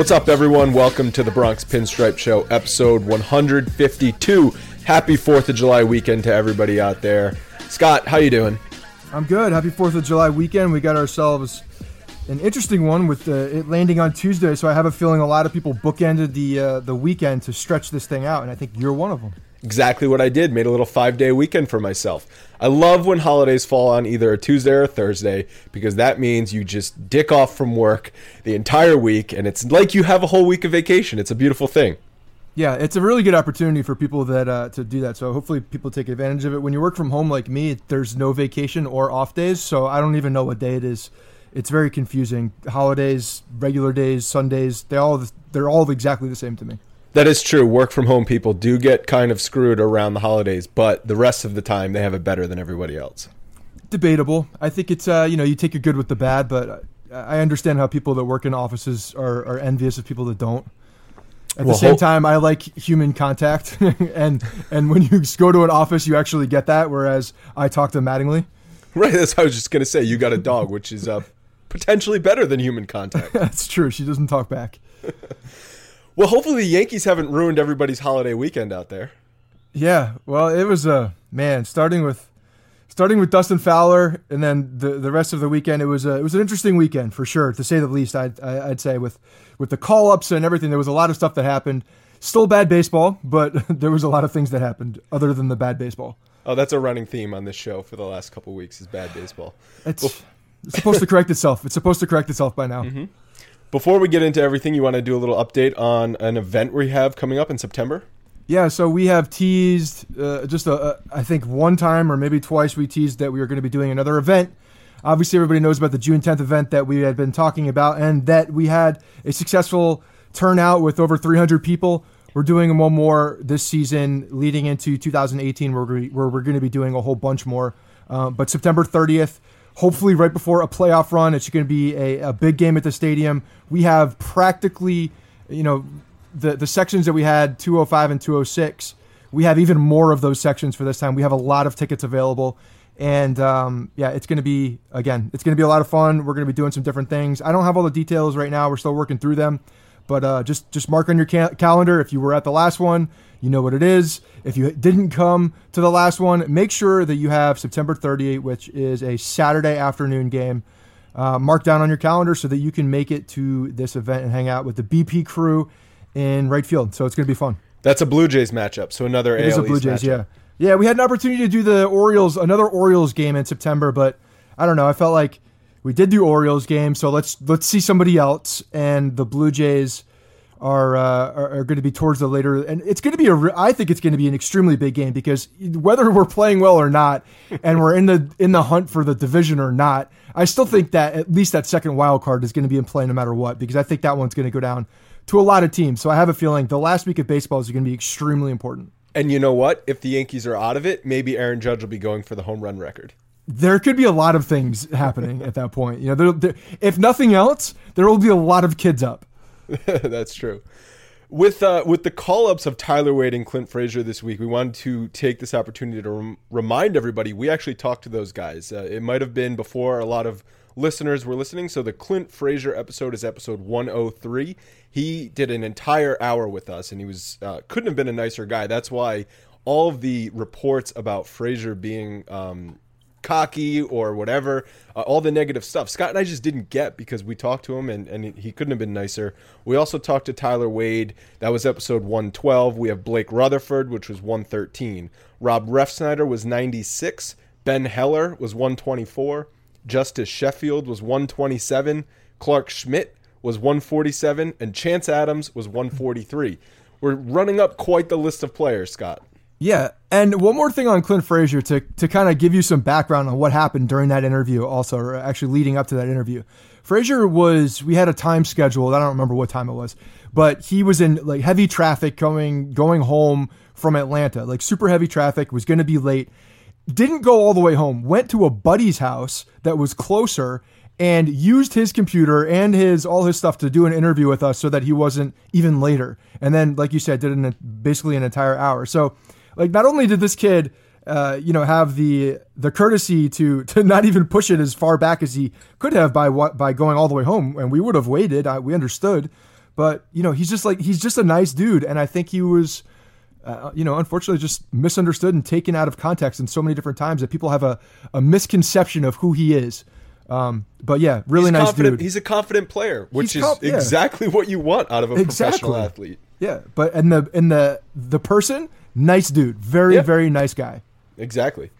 What's up, everyone? Welcome to the Bronx Pinstripe Show, episode 152. Happy Fourth of July weekend to everybody out there. Scott, how you doing? I'm good. Happy Fourth of July weekend. We got ourselves an interesting one with uh, it landing on Tuesday. So I have a feeling a lot of people bookended the uh, the weekend to stretch this thing out, and I think you're one of them. Exactly what I did. Made a little five day weekend for myself. I love when holidays fall on either a Tuesday or a Thursday because that means you just dick off from work the entire week, and it's like you have a whole week of vacation. It's a beautiful thing. Yeah, it's a really good opportunity for people that uh, to do that. So hopefully people take advantage of it. When you work from home like me, there's no vacation or off days, so I don't even know what day it is. It's very confusing. Holidays, regular days, Sundays, they all they're all exactly the same to me. That is true. Work from home people do get kind of screwed around the holidays, but the rest of the time they have it better than everybody else. Debatable. I think it's uh, you know you take your good with the bad, but I understand how people that work in offices are, are envious of people that don't. At well, the same time, I like human contact, and and when you go to an office, you actually get that. Whereas I talk to Mattingly. Right. That's what I was just gonna say. You got a dog, which is uh, potentially better than human contact. that's true. She doesn't talk back. Well, hopefully the Yankees haven't ruined everybody's holiday weekend out there. Yeah, well, it was a uh, man starting with starting with Dustin Fowler, and then the the rest of the weekend. It was a it was an interesting weekend for sure, to say the least. I'd I'd say with with the call ups and everything, there was a lot of stuff that happened. Still bad baseball, but there was a lot of things that happened other than the bad baseball. Oh, that's a running theme on this show for the last couple weeks is bad baseball. It's, it's supposed to correct itself. It's supposed to correct itself by now. Mm-hmm. Before we get into everything, you want to do a little update on an event we have coming up in September? Yeah, so we have teased uh, just a, a, I think one time or maybe twice we teased that we were going to be doing another event. Obviously, everybody knows about the June 10th event that we had been talking about, and that we had a successful turnout with over 300 people. We're doing one more this season, leading into 2018, where, we, where we're going to be doing a whole bunch more. Uh, but September 30th, hopefully right before a playoff run. It's going to be a, a big game at the stadium. We have practically, you know, the, the sections that we had 205 and 206. We have even more of those sections for this time. We have a lot of tickets available. And um, yeah, it's going to be, again, it's going to be a lot of fun. We're going to be doing some different things. I don't have all the details right now. We're still working through them. But uh, just just mark on your ca- calendar if you were at the last one, you know what it is. If you didn't come to the last one, make sure that you have September 30th, which is a Saturday afternoon game, uh, marked down on your calendar so that you can make it to this event and hang out with the BP crew in right field. So it's going to be fun. That's a Blue Jays matchup. So another It AL is a Blue East Jays, matchup. yeah. Yeah, we had an opportunity to do the Orioles, another Orioles game in September, but I don't know. I felt like we did do Orioles game, so let's let's see somebody else. And the Blue Jays are uh, are, are going to be towards the later, and it's going to be a. re- I think it's going to be an extremely big game because whether we're playing well or not, and we're in the in the hunt for the division or not, I still think that at least that second wild card is going to be in play no matter what because I think that one's going to go down to a lot of teams. So I have a feeling the last week of baseball is going to be extremely important. And you know what? If the Yankees are out of it, maybe Aaron Judge will be going for the home run record. There could be a lot of things happening at that point. You know, there, there, if nothing else, there will be a lot of kids up. That's true. With uh, with the call ups of Tyler Wade and Clint Frazier this week, we wanted to take this opportunity to rem- remind everybody we actually talked to those guys. Uh, it might have been before a lot of listeners were listening. So the Clint Frazier episode is episode 103. He did an entire hour with us, and he was uh, couldn't have been a nicer guy. That's why all of the reports about Frazier being um, cocky or whatever, uh, all the negative stuff. Scott and I just didn't get because we talked to him and, and he couldn't have been nicer. We also talked to Tyler Wade. That was episode 112. We have Blake Rutherford, which was 113. Rob Refsnyder was 96. Ben Heller was 124. Justus Sheffield was 127. Clarke Schmidt was 147. And Chance Adams was 143. We're running up quite the list of players, Scott. Yeah, and one more thing on Clint Frazier to to kind of give you some background on what happened during that interview, also, or actually leading up to that interview. Frazier was we had a time scheduled. I don't remember what time it was, but he was in like heavy traffic going going home from Atlanta, like super heavy traffic. Was going to be late. Didn't go all the way home. Went to a buddy's house that was closer and used his computer and his all his stuff to do an interview with us so that he wasn't even later. And then, like you said, did an, basically an entire hour. So like not only did this kid uh, you know have the the courtesy to to not even push it as far back as he could have by what by going all the way home and we would have waited I, we understood but you know he's just like he's just a nice dude and i think he was uh, you know unfortunately just misunderstood and taken out of context in so many different times that people have a, a misconception of who he is um, but yeah really he's nice dude He's a confident player, which He's is yeah. exactly what you want out of a professional athlete. yeah but and the and the the person nice dude very Yeah. very nice guy Exactly.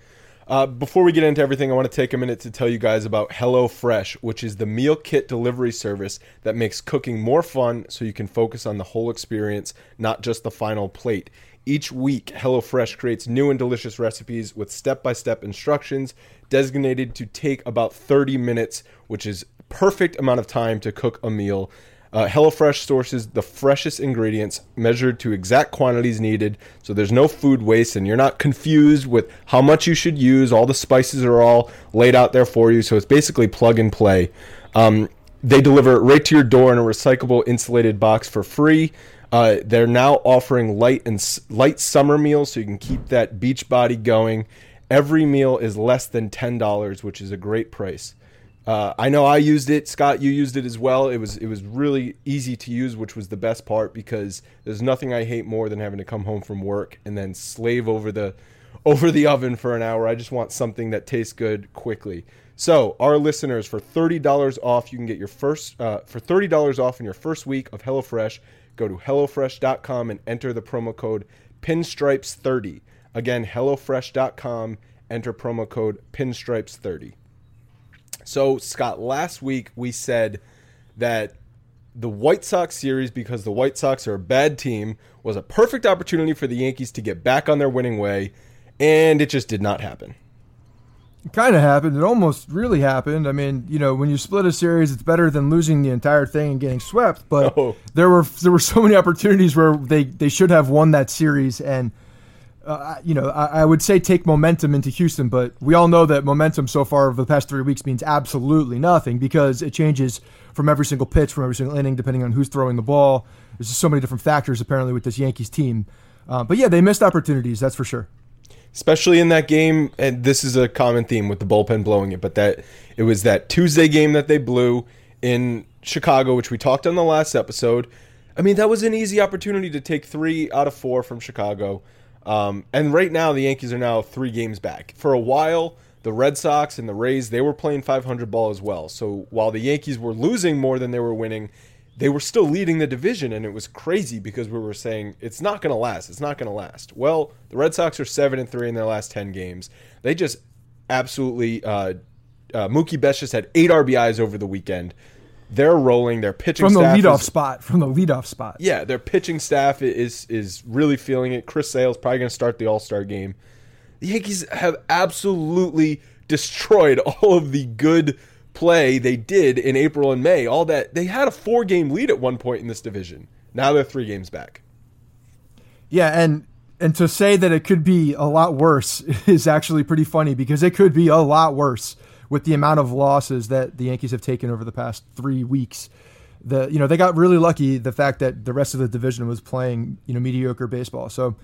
Uh, before we get into everything, I want to take a minute to tell you guys about HelloFresh, which is the meal kit delivery service that makes cooking more fun so you can focus on the whole experience, not just the final plate. Each week, HelloFresh creates new and delicious recipes with step by step instructions designated to take about 30 minutes, which is perfect amount of time to cook a meal. Uh, HelloFresh sources the freshest ingredients measured to exact quantities needed, so there's no food waste and you're not confused with how much you should use. All the spices are all laid out there for you, so it's basically plug and play. Um, they deliver it right to your door in a recyclable insulated box for free. Uh, they're now offering light and s- light summer meals, so you can keep that beach body going. Every meal is less than ten dollars, which is a great price. Uh, I know I used it. Scott, you used it as well. It was it was really easy to use, which was the best part because there's nothing I hate more than having to come home from work and then slave over the over the oven for an hour. I just want something that tastes good quickly. So, our listeners, for thirty dollars off, you can get your first uh, for thirty dollars off in your first week of HelloFresh. Go to hellofresh.com and enter the promo code Pinstripes30. Again, hellofresh.com. Enter promo code Pinstripes30. So, Scott, last week we said that the White Sox series, because the White Sox are a bad team, was a perfect opportunity for the Yankees to get back on their winning way, and it just did not happen. It kind of happened. It almost really happened. I mean, you know, when you split a series, it's better than losing the entire thing and getting swept. But Oh. there were there were so many opportunities where they they should have won that series, and uh, you know, I, I would say take momentum into Houston, but we all know that momentum so far over the past three weeks means absolutely nothing because it changes from every single pitch, from every single inning, depending on who's throwing the ball. There's just so many different factors apparently with this Yankees team. Uh, but yeah, they missed opportunities, that's for sure. especially in that game and this is a common theme with the bullpen blowing it but that it was that tuesday game that they blew in chicago which we talked on the last episode I mean, that was an easy opportunity to take three out of four from Chicago. Um, and right now, the Yankees are now three games back. For a while, the Red Sox and the Rays, they were playing 500 ball as well. So while the Yankees were losing more than they were winning, they were still leading the division. And it was crazy because we were saying, it's not going to last. It's not going to last. Well, the Red Sox are 7 and 3 in their last 10 games. They just absolutely. Uh, uh, Mookie Betts just had eight RBIs over the weekend. They're rolling. Their pitching from the leadoff is- spot. From the leadoff spot. yeah, their pitching staff is is really feeling it. Chris Sale's probably going to start the All Star game. The Yankees have absolutely destroyed all of the good play they did in April and May. All that they had a four game lead at one point in this division. Now they're three games back. Yeah, and and to say that it could be a lot worse is actually pretty funny because it could be a lot worse with the amount of losses that the Yankees have taken over the past three weeks. The you know they got really lucky the fact that the rest of the division was playing you know mediocre baseball. So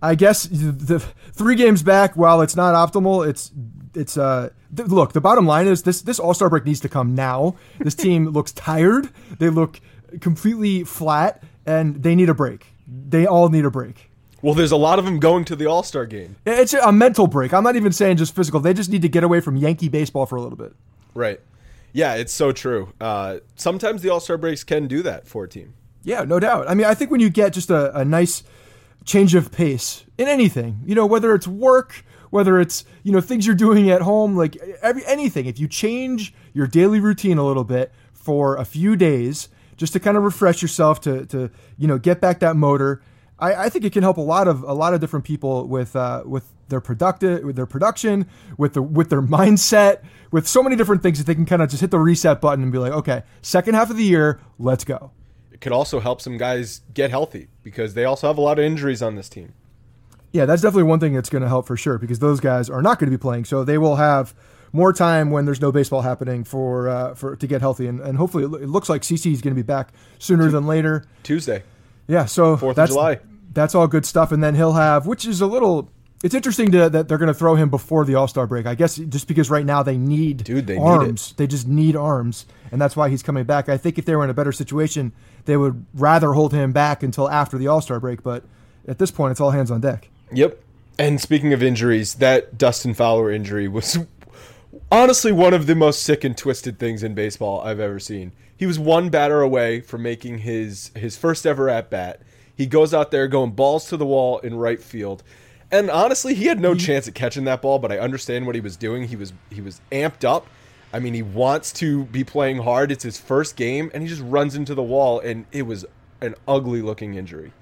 I guess the, three games back, while it's not optimal, it's it's uh th- look the bottom line is this this All Star break needs to come now. This team looks tired. They look completely flat, and they need a break. They all need a break. Well, there's a lot of them going to the All Star game. It's a mental break. I'm not even saying just physical. They just need to get away from Yankee baseball for a little bit. Right. Yeah, it's so true. Uh, sometimes the All Star breaks can do that for a team. Yeah, no doubt. I mean, I think when you get just a, a nice change of pace in anything, you know, whether it's work, whether it's you know things you're doing at home, like every anything, if you change your daily routine a little bit for a few days, just to kind of refresh yourself, to to you know get back that motor. I, I think it can help a lot of a lot of different people with uh, with their productive with their production, with the with their mindset, with so many different things that they can kind of just hit the reset button and be like, okay, second half of the year, let's go. It could also help some guys get healthy because they also have a lot of injuries on this team. Yeah, that's definitely one thing that's going to help for sure because those guys are not going to be playing, so they will have more time when there's no baseball happening for uh, for to get healthy, and, and hopefully it, it looks like CC is going to be back sooner than later. Tuesday. Yeah, so Fourth of that's July. that's all good stuff, and then he'll have, which is a little. It's interesting to, that they're going to throw him before the All Star break. I guess just because right now they need Dude, they need arms. They just need arms, and that's why he's coming back. I think if they were in a better situation, they would rather hold him back until after the All Star break. But at this point, it's all hands on deck. Yep. And speaking of injuries, that Dustin Fowler injury was honestly one of the most sick and twisted things in baseball I've ever seen. He was one batter away from making his his first ever at bat. He goes out there going balls to the wall in right field. And honestly, he had no chance at catching that ball, but I understand what he was doing. He was he was amped up. I mean, he wants to be playing hard. It's his first game and he just runs into the wall and it was an ugly looking injury.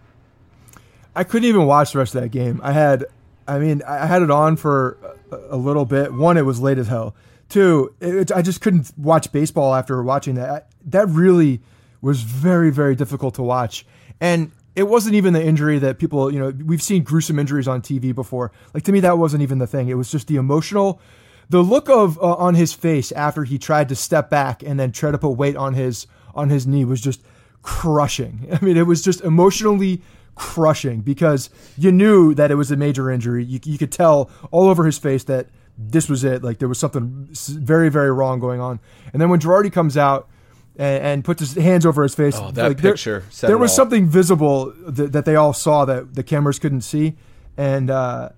I couldn't even watch the rest of that game. I had, I mean, I had it on for a, little bit. One, it was late as hell. Two, it, I just couldn't watch baseball after watching that. That really was very, very difficult to watch. And it wasn't even the injury that people, you know, we've seen gruesome injuries on TV before. Like to me, that wasn't even the thing. It was just the emotional, the look of uh, on his face after he tried to step back and then try to put weight on his on his knee was just crushing. I mean, it was just emotionally crushing because you knew that it was a major injury. You, you could tell all over his face that this was it. Like there was something very, very wrong going on. And then when Girardi comes out and, and puts his hands over his face, Oh, that like, there- picture said there was all. something visible that, that they all saw that the cameras couldn't see, and uh,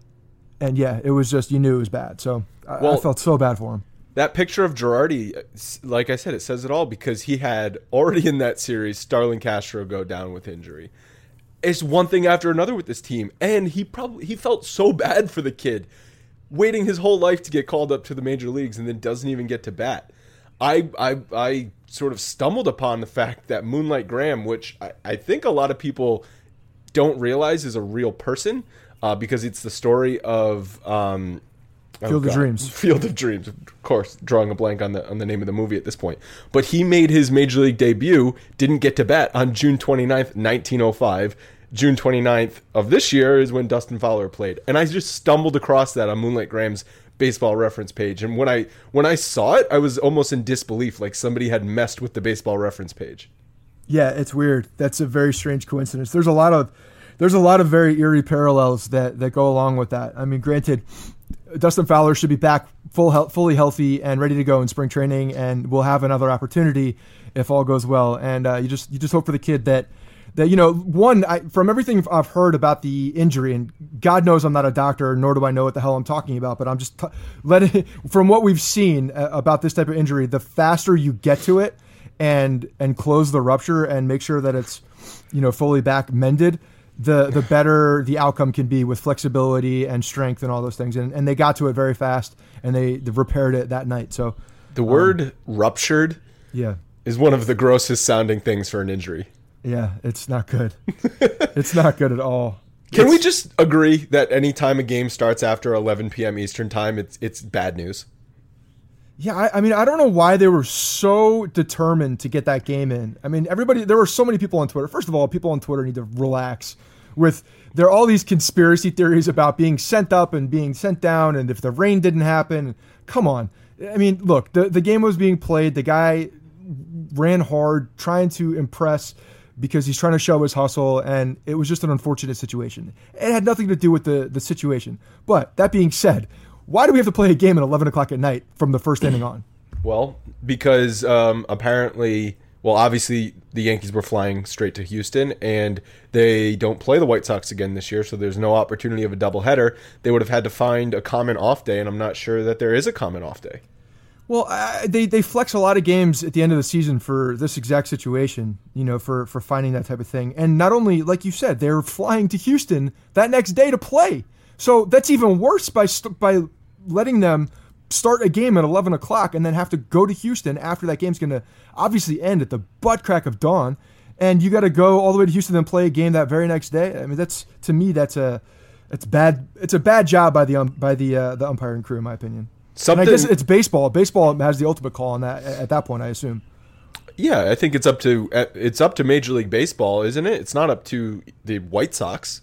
and yeah, it was just you knew it was bad. So I, I felt so bad for him. That picture of Girardi, like I said, it says it all because he had already in that series Starlin Castro go down with injury. It's one thing after another with this team, and he probably he felt so bad for the kid, waiting his whole life to get called up to the major leagues and then doesn't even get to bat. I I I sort of stumbled upon the fact that Moonlight Graham, which I, I think a lot of people don't realize is a real person, uh, because it's the story of um, oh Field of oh, Dreams. Field of Dreams, of course, drawing a blank on the on the name of the movie at this point. But he made his major league debut, didn't get to bat on June 29th, 1905. June 29th of this year is when Dustin Fowler played. And I just stumbled across that on Moonlight Graham's baseball reference page. And when I when I saw it, I was almost in disbelief like somebody had messed with the baseball reference page. Yeah, it's weird. That's a very strange coincidence. There's a lot of there's a lot of very eerie parallels that that go along with that. I mean, granted, Dustin Fowler should be back full health, fully healthy and ready to go in spring training, and we'll have another opportunity if all goes well. And uh, you just you just hope for the kid that that you know one I, from everything I've heard about the injury, and God knows I'm not a doctor, nor do I know what the hell I'm talking about. But I'm just t- letting from what we've seen uh, about this type of injury, the faster you get to it and and close the rupture and make sure that it's you know fully back mended, the the better the outcome can be with flexibility and strength and all those things. And and they got to it very fast and they, they repaired it that night. So the word um, ruptured yeah. is one of the grossest sounding things for an injury. Yeah, it's not good. it's not good at all. Can It's- we just agree that any time a game starts after 11 p.m. Eastern time, it's it's bad news? Yeah, I, I mean, I don't know why they were so determined to get that game in. I mean, everybody, there were so many people on Twitter. First of all, people on Twitter need to relax with there are all these conspiracy theories about being sent up and being sent down, and if the rain didn't happen, come on. I mean, look, the the game was being played. The guy ran hard, trying to impress because he's trying to show his hustle, and it was just an unfortunate situation. It had nothing to do with the the situation. But that being said, why do we have to play a game at eleven o'clock at night from the first inning on? Well, because um, apparently, well, obviously the Yankees were flying straight to Houston, and they don't play the White Sox again this year, so there's no opportunity of a doubleheader. They would have had to find a common off day, and I'm not sure that there is a common off day. Well, I, they they flex a lot of games at the end of the season for this exact situation, you know, for for finding that type of thing. And not only, like you said, they're flying to Houston that next day to play. So that's even worse by by letting them start a game at eleven o'clock and then have to go to Houston after that game's going to obviously end at the butt crack of dawn, and you got to go all the way to Houston and play a game that very next day. I mean, that's to me that's a it's bad. It's a bad job by the um, by the uh, the umpiring crew, in my opinion. Something, And I guess it's baseball. Baseball has the ultimate call on that at that point, I assume. yeah, I think it's up to uh, it's up to Major League Baseball, isn't it? It's not up to the White Sox.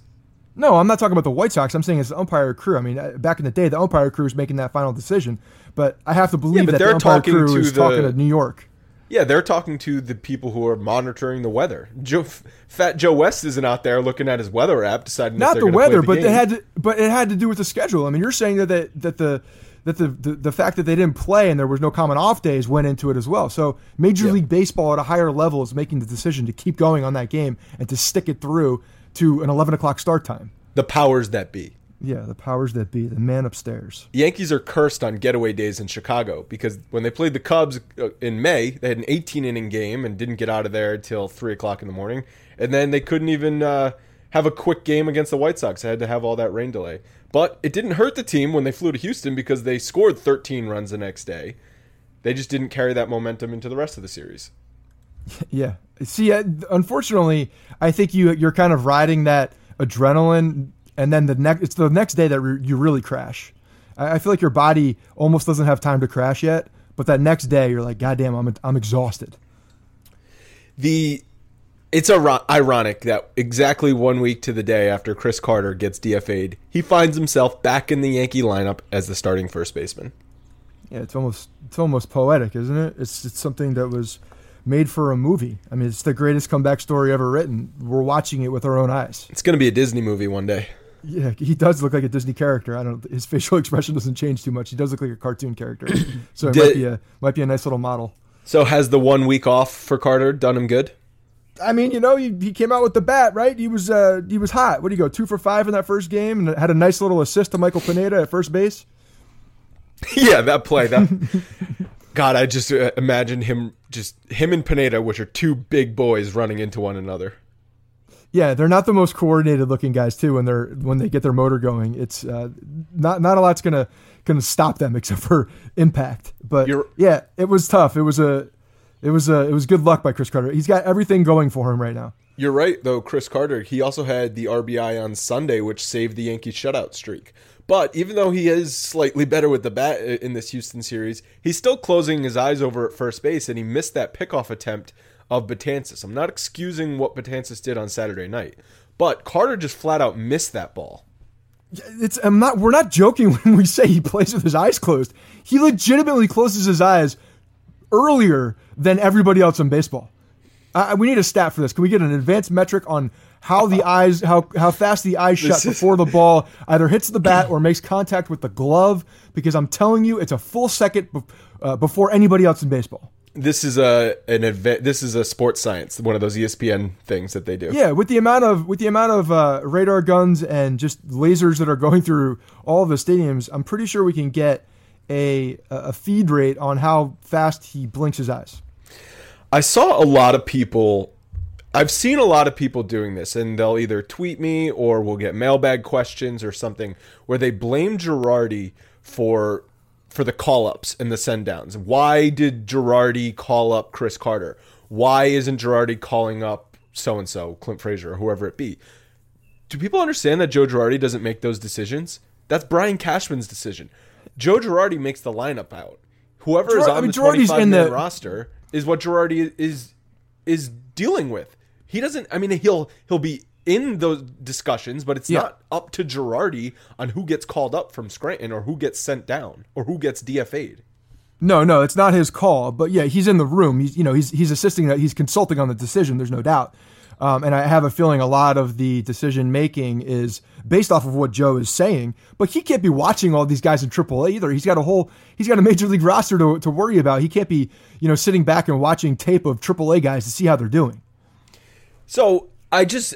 No, I'm not talking about the White Sox. I'm saying it's the umpire crew. I mean, uh, back in the day, the umpire crew is making that final decision. But I have to believe but that they're the umpire talking crew to is the- talking to New York. Yeah, they're talking to the people who are monitoring the weather. Joe, Fat Joe West isn't out there looking at his weather app, deciding if Not they're the weather, play but the they had to, but it had to do with the schedule. I mean, you're saying that that, that the that the, the the fact that they didn't play and there was no common off days went into it as well. So Major Yeah. League Baseball at a higher level is making the decision to keep going on that game and to stick it through to an 11 o'clock start time. the powers that be. Yeah, the powers that be, the man upstairs. Yankees are cursed on getaway days in Chicago because when they played the Cubs uh, in May, they had an 18 inning game and didn't get out of there until three o'clock in the morning, and then they couldn't even uh, have a quick game against the White Sox. They had to have all that rain delay, but it didn't hurt the team when they flew to Houston because they scored 13 runs the next day. They just didn't carry that momentum into the rest of the series. Yeah. See, unfortunately, I think you you're kind of riding that adrenaline, and then the next it's the next day that re- you really crash. I, I feel like your body almost doesn't have time to crash yet, but that next day you're like, God damn, I'm I'm exhausted. the it's ir- ironic that exactly one week to the day after Chris Carter gets DFA'd, he finds himself back in the Yankee lineup as the starting first baseman. Yeah, it's almost it's almost poetic, isn't it? It's it's something that was made for a movie. I mean, it's the greatest comeback story ever written. We're watching it with our own eyes. It's going to be a Disney movie one day. Yeah, he does look like a Disney character. I don't. His facial expression doesn't change too much. He does look like a cartoon character. So it Did- might be a might be a nice little model. So has the one week off for Carter done him good? I mean, you know, he, he came out with the bat, right? He was uh, he was hot. What do you go two for five in that first game, and had a nice little assist to Michael Pineda at first base. yeah, that play. That God, I just uh, imagine him just him and Pineda, which are two big boys, running into one another. Yeah, they're not the most coordinated looking guys too. When they're when they get their motor going, it's uh, not not a lot's gonna gonna stop them except for impact. But You're- yeah, it was tough. It was a it was a it was good luck by Chris Carter. He's got everything going for him right now. You're right, though, Chris Carter. He also had the RBI on Sunday, which saved the Yankees shutout streak. But even though he is slightly better with the bat uh, in this Houston series, he's still closing his eyes over at first base, and he missed that pickoff attempt of Betances. I'm not excusing what Betances did on Saturday night, but Carter just flat out missed that ball. it's I'm not we're not joking when we say he plays with his eyes closed. He legitimately closes his eyes earlier than everybody else in baseball. We need a stat for this. Can we get an advanced metric on how the eyes how how fast the eyes shut before the ball either hits the bat or makes contact with the glove? Because I'm telling you, it's a full second bef- uh, before anybody else in baseball. this is a an event. This is a sports science, one of those ESPN things that they do. Yeah, with the amount of with the amount of uh, radar guns and just lasers that are going through all of the stadiums, I'm pretty sure we can get a a feed rate on how fast he blinks his eyes. I saw a lot of people. I've seen a lot of people doing this, and they'll either tweet me or we'll get mailbag questions or something where they blame Girardi for for the call ups and the send downs. Why did Girardi call up Chris Carter? Why isn't Girardi calling up so and so, Clint Frazier, or whoever it be? Do people understand that Joe Girardi doesn't make those decisions? That's Brian Cashman's decision. Joe Girardi makes the lineup out. Whoever is on I mean, the Girardi's 25 man the... roster is what Girardi is is dealing with. He doesn't. I mean, he'll he'll be in those discussions, but it's yeah. not up to Girardi on who gets called up from Scranton or who gets sent down or who gets DFA'd. No, no, it's not his call. But yeah, he's in the room. He's you know he's he's assisting. He's consulting on the decision. There's no doubt. Um, and I have a feeling a lot of the decision making is based off of what Joe is saying. But he can't be watching all these guys in AAA either. He's got a whole he's got a major league roster to to worry about. He can't be you know sitting back and watching tape of AAA guys to see how they're doing. So I just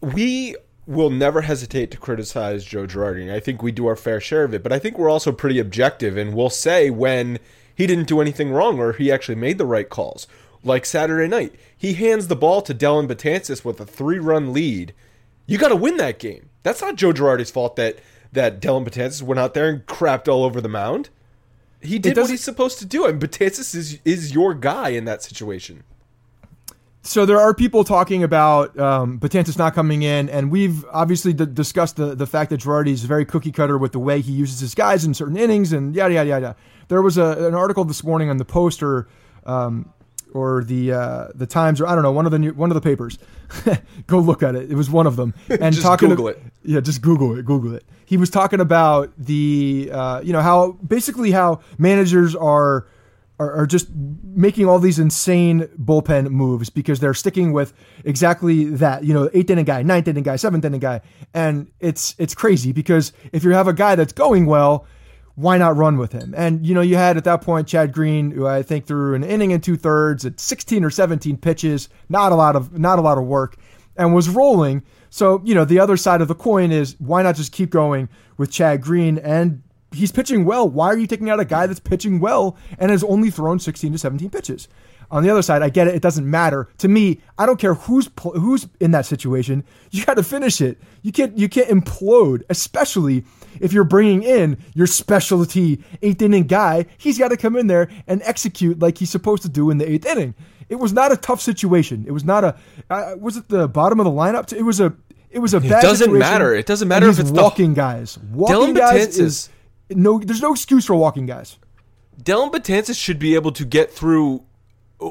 we will never hesitate to criticize Joe Girardi. I think we do our fair share of it, but I think we're also pretty objective and we'll say when he didn't do anything wrong or he actually made the right calls. Like Saturday night, he hands the ball to Dellin Betances with a three-run lead. You got to win that game. That's not Joe Girardi's fault that that Dellin Betances went out there and crapped all over the mound. He did what he's supposed to do, and Betances is is your guy in that situation. So there are people talking about um, Betances not coming in, and we've obviously d- discussed the, the fact that Girardi is very cookie cutter with the way he uses his guys in certain innings, and yada yada yada. There was a, an article this morning on the Poster um, or the uh, the Times, or I don't know, one of the new, one of the papers. Go look at it. It was one of them. And just talking Google to, it. Yeah, just Google it. Google it. He was talking about the uh, you know how basically how managers are are, are just making all these insane bullpen moves because they're sticking with exactly that. You know, eighth inning guy, ninth inning guy, seventh inning guy, and it's it's crazy because if you have a guy that's going well, why not run with him? And you know, you had at that point Chad Green, who I think threw an inning and two thirds at 16 or 17 pitches, not a lot of not a lot of work, and was rolling. So you know, the other side of the coin is why not just keep going with Chad Green and he's pitching well. Why are you taking out a guy that's pitching well and has only thrown 16 to 17 pitches? On the other side, I get it. It doesn't matter to me. I don't care who's who's in that situation. You got to finish it. You can't you can't implode, especially if you're bringing in your specialty eighth inning guy. He's got to come in there and execute like he's supposed to do in the eighth inning. It was not a tough situation. It was not a. Uh, was it the bottom of the lineup? It was a. It was a bad. It doesn't matter. It doesn't matter if it's walking the, guys. Walking Dylan guys is no, there's no excuse for walking guys. Dellin Betances should be able to get through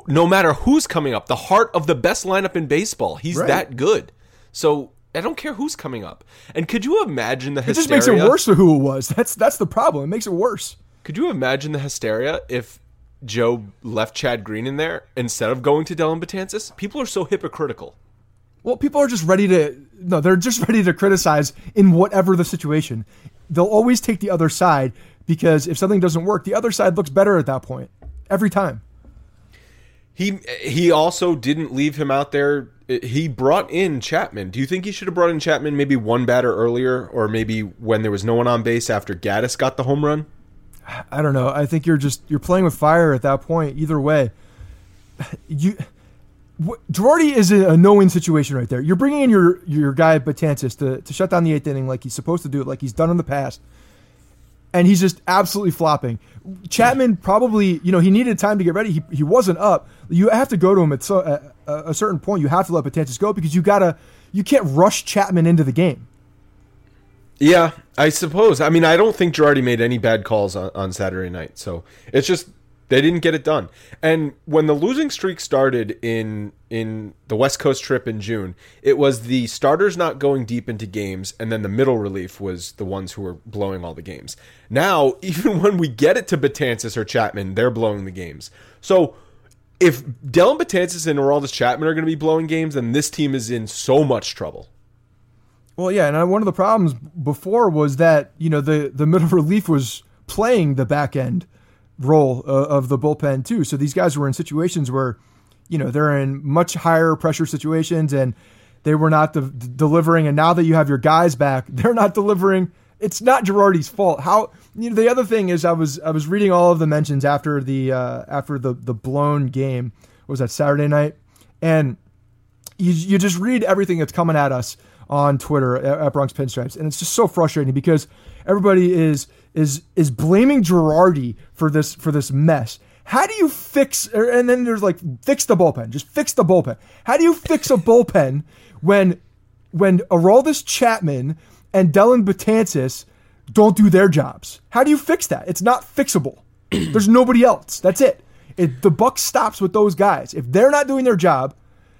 no matter who's coming up. The heart of the best lineup in baseball. He's right. that good. So I don't care who's coming up. And could you imagine the hysteria? It just makes it worse for who it was. That's that's the problem. It makes it worse. Could you imagine the hysteria if Joe left Chad Green in there instead of going to Dellin Betances? People are so hypocritical. Well, people are just ready to no, they're just ready to criticize in whatever the situation they'll always take the other side because if something doesn't work, the other side looks better at that point every time. He he also didn't leave him out there. He brought in Chapman. Do you think he should have brought in Chapman maybe one batter earlier, or maybe when there was no one on base after Gattis got the home run? I don't know. I think you're just you're playing with fire at that point. Either way, you Girardi is a no-win situation right there. You're bringing in your your guy Betances to, to shut down the eighth inning like he's supposed to do it, like he's done in the past, and he's just absolutely flopping. Chapman probably, you know, he needed time to get ready. He, he wasn't up. You have to go to him at so, a, a certain point. You have to let Betances go because you gotta you can't rush Chapman into the game. Yeah, I suppose. I mean, I don't think Girardi made any bad calls on, on Saturday night, so it's just they didn't get it done. And when the losing streak started in in the West Coast trip in June, it was the starters not going deep into games and then the middle relief was the ones who were blowing all the games. Now, even when we get it to Betances or Chapman, they're blowing the games. So, if Dellin Betances and Aroldis Chapman are going to be blowing games, then this team is in so much trouble. Well, yeah, and one of the problems before was that, you know, the the middle relief was playing the back end role uh, of the bullpen too. So these guys were in situations where, you know, they're in much higher pressure situations and they were not de- delivering. And now that you have your guys back, they're not delivering. It's not Girardi's fault. How you know the other thing is I was I was reading all of the mentions after the uh, after the the blown game. What was that Saturday night? And you you just read everything that's coming at us on Twitter at, at Bronx Pinstripes, and it's just so frustrating because everybody is is is blaming Girardi for this for this mess. How do you fix? Er, and then there's like fix the bullpen. Just fix the bullpen. How do you fix a bullpen when when Aroldis Chapman and Dellin Betances don't do their jobs? How do you fix that? It's not fixable. there's nobody else. That's it. It, the buck stops with those guys. If they're not doing their job,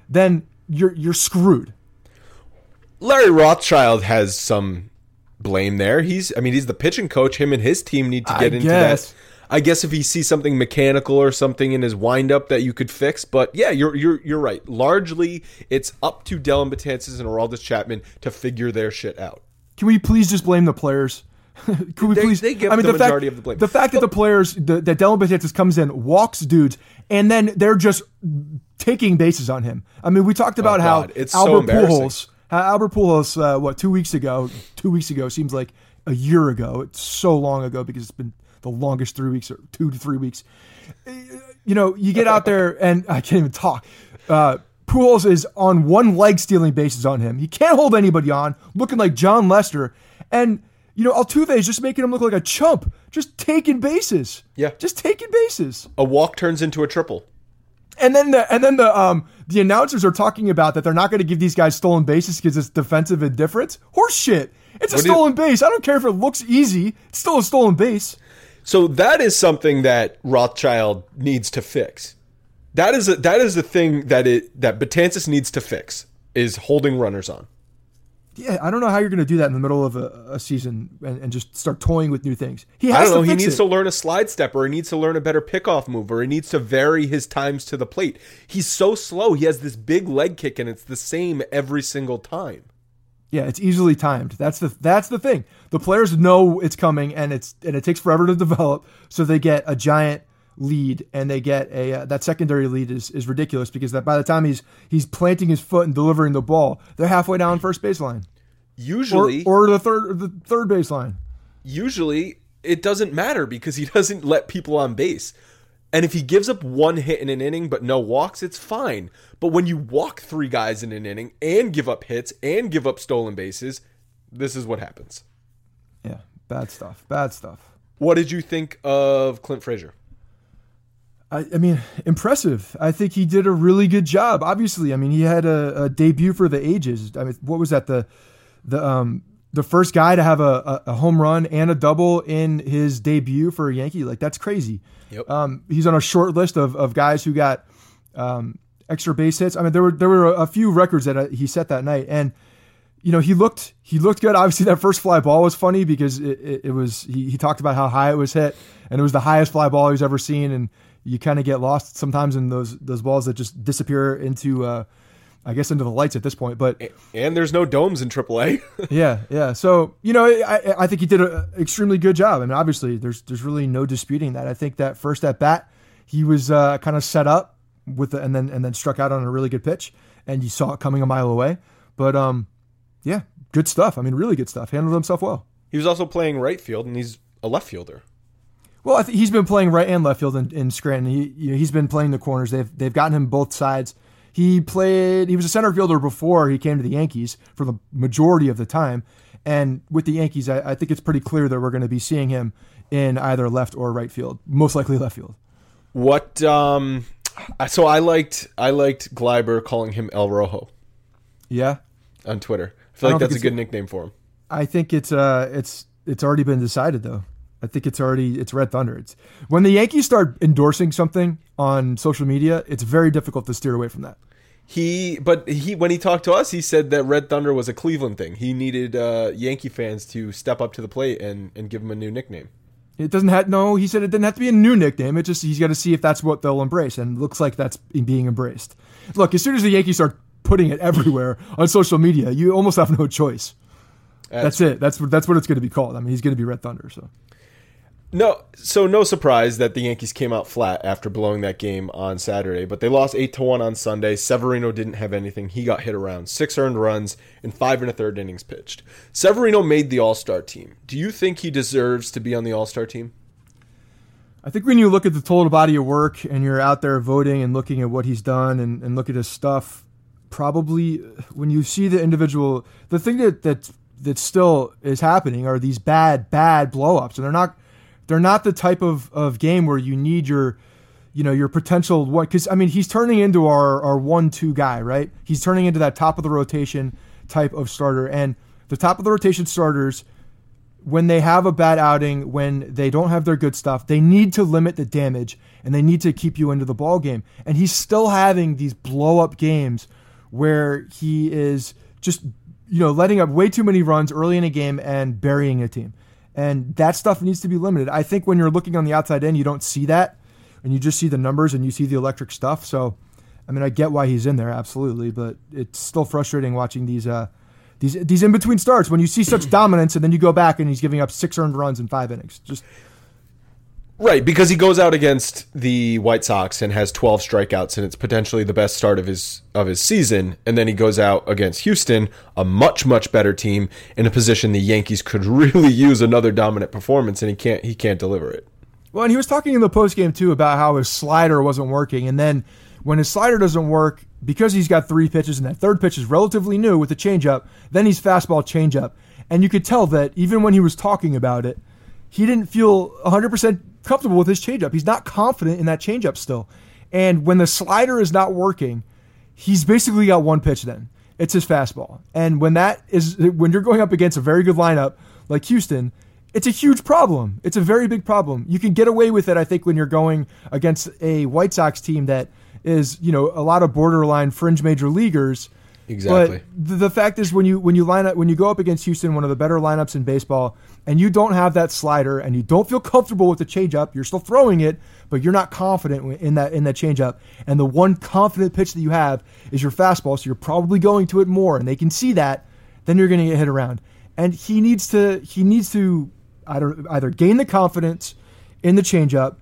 then you're you're screwed. Larry Rothschild has some blame there. He's I mean he's the pitching coach. Him and his team need to get I into guess. that. I guess if he sees something mechanical or something in his windup that you could fix, but yeah, you're you're you're right. Largely, it's up to Dellin Betances and Aroldis Chapman to figure their shit out. Can we please just blame the players? Could we They- please? they get I mean, the the, majority fact, of the blame. The fact that the players, the, that Dellin Betances comes in, walks dudes, and then they're just taking bases on him. I mean, we talked oh, about how Oh, God, it's Albert embarrassing. Pujols, how Albert Pujols, uh, what two weeks ago? Two weeks ago seems like a year ago. It's so long ago because it's been the longest three weeks or two to three weeks. You know, you get out there and I can't even talk. Uh, Pujols is on one leg stealing bases on him. He can't hold anybody on, looking like Jon Lester. And, you know, Altuve is just making him look like a chump, just taking bases. Yeah. Just taking bases. A walk turns into a triple. And then the and then the um the announcers are talking about that they're not going to give these guys stolen bases because it's defensive indifference. Horse shit. It's a What do you- stolen base. I don't care if it looks easy. It's still a stolen base. So that is something that Rothschild needs to fix. That is a, that is the thing that it that Betances needs to fix is holding runners on. Yeah, I don't know how you're going to do that in the middle of a, a season and, and just start toying with new things. He has I don't know. to He needs it. to learn a slide step, or he needs to learn a better pickoff move, or he needs to vary his times to the plate. He's so slow. He has this big leg kick, and it's the same every single time. Yeah, it's easily timed. That's the that's the thing. The players know it's coming, and it's and it takes forever to develop. So they get a giant lead, and they get a uh, that secondary lead is, is ridiculous because that by the time he's he's planting his foot and delivering the ball, they're halfway down first baseline or Usually, or the third or the third baseline. usually it doesn't matter because he doesn't let people on base. And if he gives up one hit in an inning but no walks, it's fine. But when you walk three guys in an inning and give up hits and give up stolen bases, this is what happens. Yeah, bad stuff. Bad stuff. What did you think of Clint Frazier? I, I mean, impressive. I think he did a really good job. Obviously, I mean, he had a, a debut for the ages. I mean, what was that? The the um the first guy to have a, a, home run and a double in his debut for a Yankee. Like that's crazy. Yep. Um, he's on a short list of, of guys who got um, extra base hits. I mean, there were there were a few records that uh, he set that night, and you know he looked he looked good. Obviously, that first fly ball was funny because it, it, it was he, he talked about how high it was hit, and it was the highest fly ball he's ever seen, and you kind of get lost sometimes in those those balls that just disappear into. Uh, I guess into the lights at this point, but And there's no domes in AAA. yeah, yeah. So you know, I, I think he did an extremely good job. I mean, obviously, there's there's really no disputing that. I think that first at bat, he was uh, kind of set up with the, and then and then struck out on a really good pitch, and you saw it coming a mile away. But um, yeah, good stuff. I mean, really good stuff. Handled himself well. he was also playing right field, and he's a left fielder. Well, I think he's been playing right and left field in, in Scranton. He you know, he's been playing the corners. They've they've gotten him both sides. He played. He was a center fielder before he came to the Yankees for the majority of the time. And with the Yankees, I, I think it's pretty clear that we're going to be seeing him in either left or right field. Most likely left field. What? Um. So I liked I liked Gleiber calling him El Rojo Yeah, on Twitter. I feel I like that's a good nickname for him. I think it's uh it's it's already been decided though. I think it's already it's Red Thunder. It's when the Yankees start endorsing something on social media, it's very difficult to steer away from that. He, but he, when he talked to us, he said that Red Thunder was a Cleveland thing. He needed uh, Yankee fans to step up to the plate and, and give him a new nickname. It doesn't have no. He said it didn't have to be a new nickname. It just he's got to see if that's what they'll embrace, and it looks like that's being embraced. Look, as soon as the Yankees start putting it everywhere on social media, you almost have no choice. That's, it. That's what that's what it's going to be called. I mean, he's going to be Red Thunder. So No, so no surprise that the Yankees came out flat after blowing that game on Saturday, but they lost eight to one on Sunday. Severino didn't have anything; he got hit around six earned runs and five and a third innings pitched. Severino made the All Star team. Do you think he deserves to be on the All Star team? I think when you look at the total body of work and you're out there voting and looking at what he's done and, and look at his stuff, probably uh, when you see the individual, the thing that that that still is happening are these bad bad blowups, and they're not they're not the type of, of game where you need your you know your potential one because I mean he's turning into our our one two guy right? He's turning into that top of the rotation type of starter. And the top of the rotation starters when they have a bad outing when they don't have their good stuff they need to limit the damage and they need to keep you into the ball game. And he's still having these blow up games where he is just you know letting up way too many runs early in a game and burying a team and that stuff needs to be limited. I think when you're looking on the outside end, you don't see that, and you just see the numbers and you see the electric stuff. So, I mean, I get why he's in there, absolutely, but it's still frustrating watching these uh, these these in between starts when you see such dominance, and then you go back and he's giving up six earned runs in five innings. Just Right, because he goes out against the White Sox and has 12 strikeouts and it's potentially the best start of his of his season and then he goes out against Houston, a much much better team in a position the Yankees could really use another dominant performance and he can't he can't deliver it. Well, and he was talking in the post game too about how his slider wasn't working and then when his slider doesn't work because he's got three pitches and that third pitch is relatively new with the changeup, then he's fastball changeup. And you could tell that even when he was talking about it, he didn't feel 100% comfortable with his changeup. He's not confident in that changeup still. And when the slider is not working, he's basically got one pitch then. It's his fastball. And when that is when you're going up against a very good lineup like Houston, it's a huge problem. It's a very big problem. You can get away with it, I think, when you're going against a White Sox team that is, you know, a lot of borderline fringe major leaguers Exactly. But the, the fact is, when you when you line up when you go up against Houston, one of the better lineups in baseball, and you don't have that slider, and you don't feel comfortable with the changeup, you're still throwing it, but you're not confident in that in that changeup. And the one confident pitch that you have is your fastball, so you're probably going to it more, and they can see that. Then you're going to get hit around, and he needs to he needs to either either gain the confidence in the changeup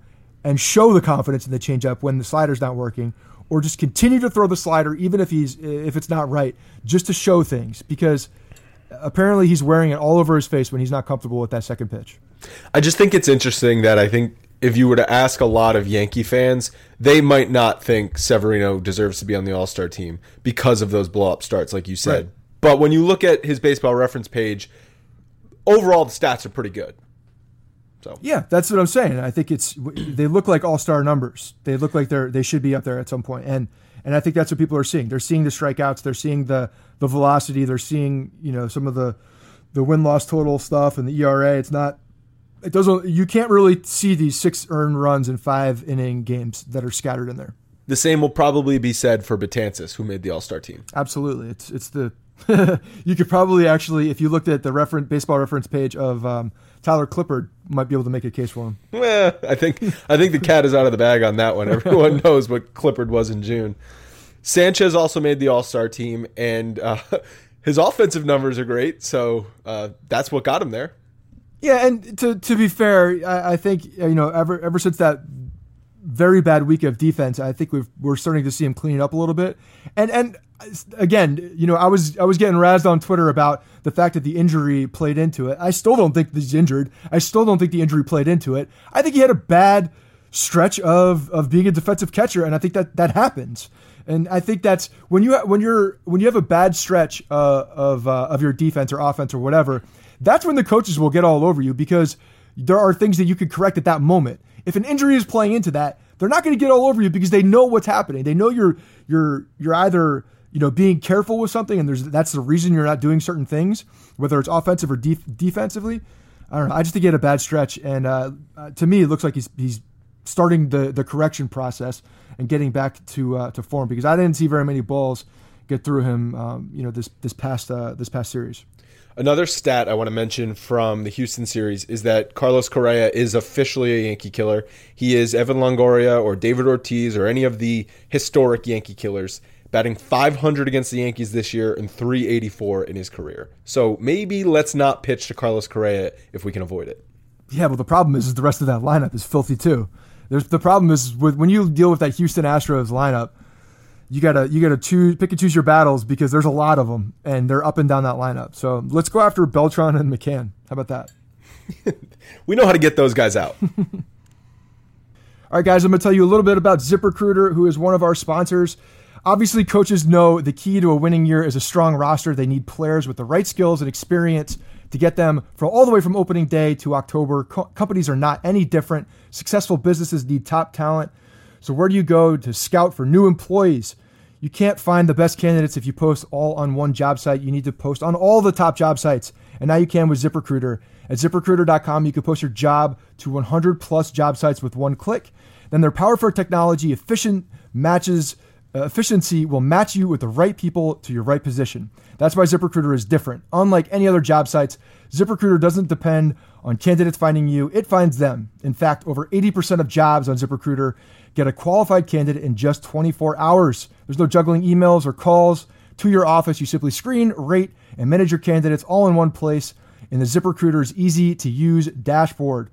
and show the confidence in the changeup when the slider's not working, or just continue to throw the slider even if he's if it's not right, just to show things because apparently he's wearing it all over his face when he's not comfortable with that second pitch. I just think it's interesting that I think if you were to ask a lot of Yankee fans, they might not think Severino deserves to be on the All Star team because of those blow up starts, like you said. Right. But when you look at his baseball reference page, overall the stats are pretty good. So yeah, that's what I'm saying. I think it's they look like all star numbers. They look like they're they should be up there at some point, and and I think that's what people are seeing. They're seeing the strikeouts. They're seeing the the velocity. They're seeing you know some of the the win loss total stuff and the ERA. It's not. It doesn't. You can't really see these six earned runs in five inning games that are scattered in there. The same will probably be said for Betances, who made the All Star team. Absolutely, it's it's the you could probably actually, if you looked at the reference baseball reference page of um, Tyler Clippard, might be able to make a case for him. Eh, I think I think the cat is out of the bag on that one. Everyone knows what Clippard was in June. Sanchez also made the All Star team, and uh, his offensive numbers are great. So uh, that's what got him there. Yeah, and to to be fair, I, I think you know ever ever since that very bad week of defense, I think we've we're starting to see him clean up a little bit. And and again, you know, I was I was getting razzed on Twitter about the fact that the injury played into it. I still don't think he's injured. I still don't think the injury played into it. I think he had a bad stretch of of being a defensive catcher, and I think that that happens. And I think that's when you when you're when you have a bad stretch uh, of uh, of your defense or offense or whatever. That's when the coaches will get all over you because there are things that you could correct at that moment. If an injury is playing into that, they're not going to get all over you because they know what's happening. They know you're you're you're either you know being careful with something, and there's that's the reason you're not doing certain things, whether it's offensive or def- defensively. I don't know. I just think he had a bad stretch, and uh, uh, to me, it looks like he's he's starting the the correction process and getting back to uh, to form because I didn't see very many balls get through him, um, you know, this this past uh, this past series. Another stat I want to mention from the Houston series is that Carlos Correa is officially a Yankee killer. He is Evan Longoria or David Ortiz or any of the historic Yankee killers, batting 500 against the Yankees this year and 384 in his career. So maybe let's not pitch to Carlos Correa if we can avoid it. Yeah, well, the problem is, is the rest of that lineup is filthy too. There's the problem is with when you deal with that Houston Astros lineup, you gotta you gotta choose pick and choose your battles because there's a lot of them and they're up and down that lineup. So let's go after Beltran and McCann. How about that? we know how to get those guys out. All right, guys, I'm going to tell you a little bit about ZipRecruiter, who is one of our sponsors. Obviously, coaches know the key to a winning year is a strong roster. They need players with the right skills and experience to get them from all the way from opening day to October. Co- companies are not any different. Successful businesses need top talent. So, where do you go to scout for new employees? You can't find the best candidates if you post all on one job site. You need to post on all the top job sites. And now you can with ZipRecruiter. At ziprecruiter.com, you can post your job to 100 plus job sites with one click. Then their powerful technology, efficient matches, uh, efficiency will match you with the right people to your right position. That's why ZipRecruiter is different. Unlike any other job sites, ZipRecruiter doesn't depend on candidates finding you, it finds them. In fact, over 80% of jobs on ZipRecruiter get a qualified candidate in just 24 hours. There's no juggling emails or calls to your office. You simply screen, rate, and manage your candidates all in one place in the ZipRecruiter's easy to use dashboard.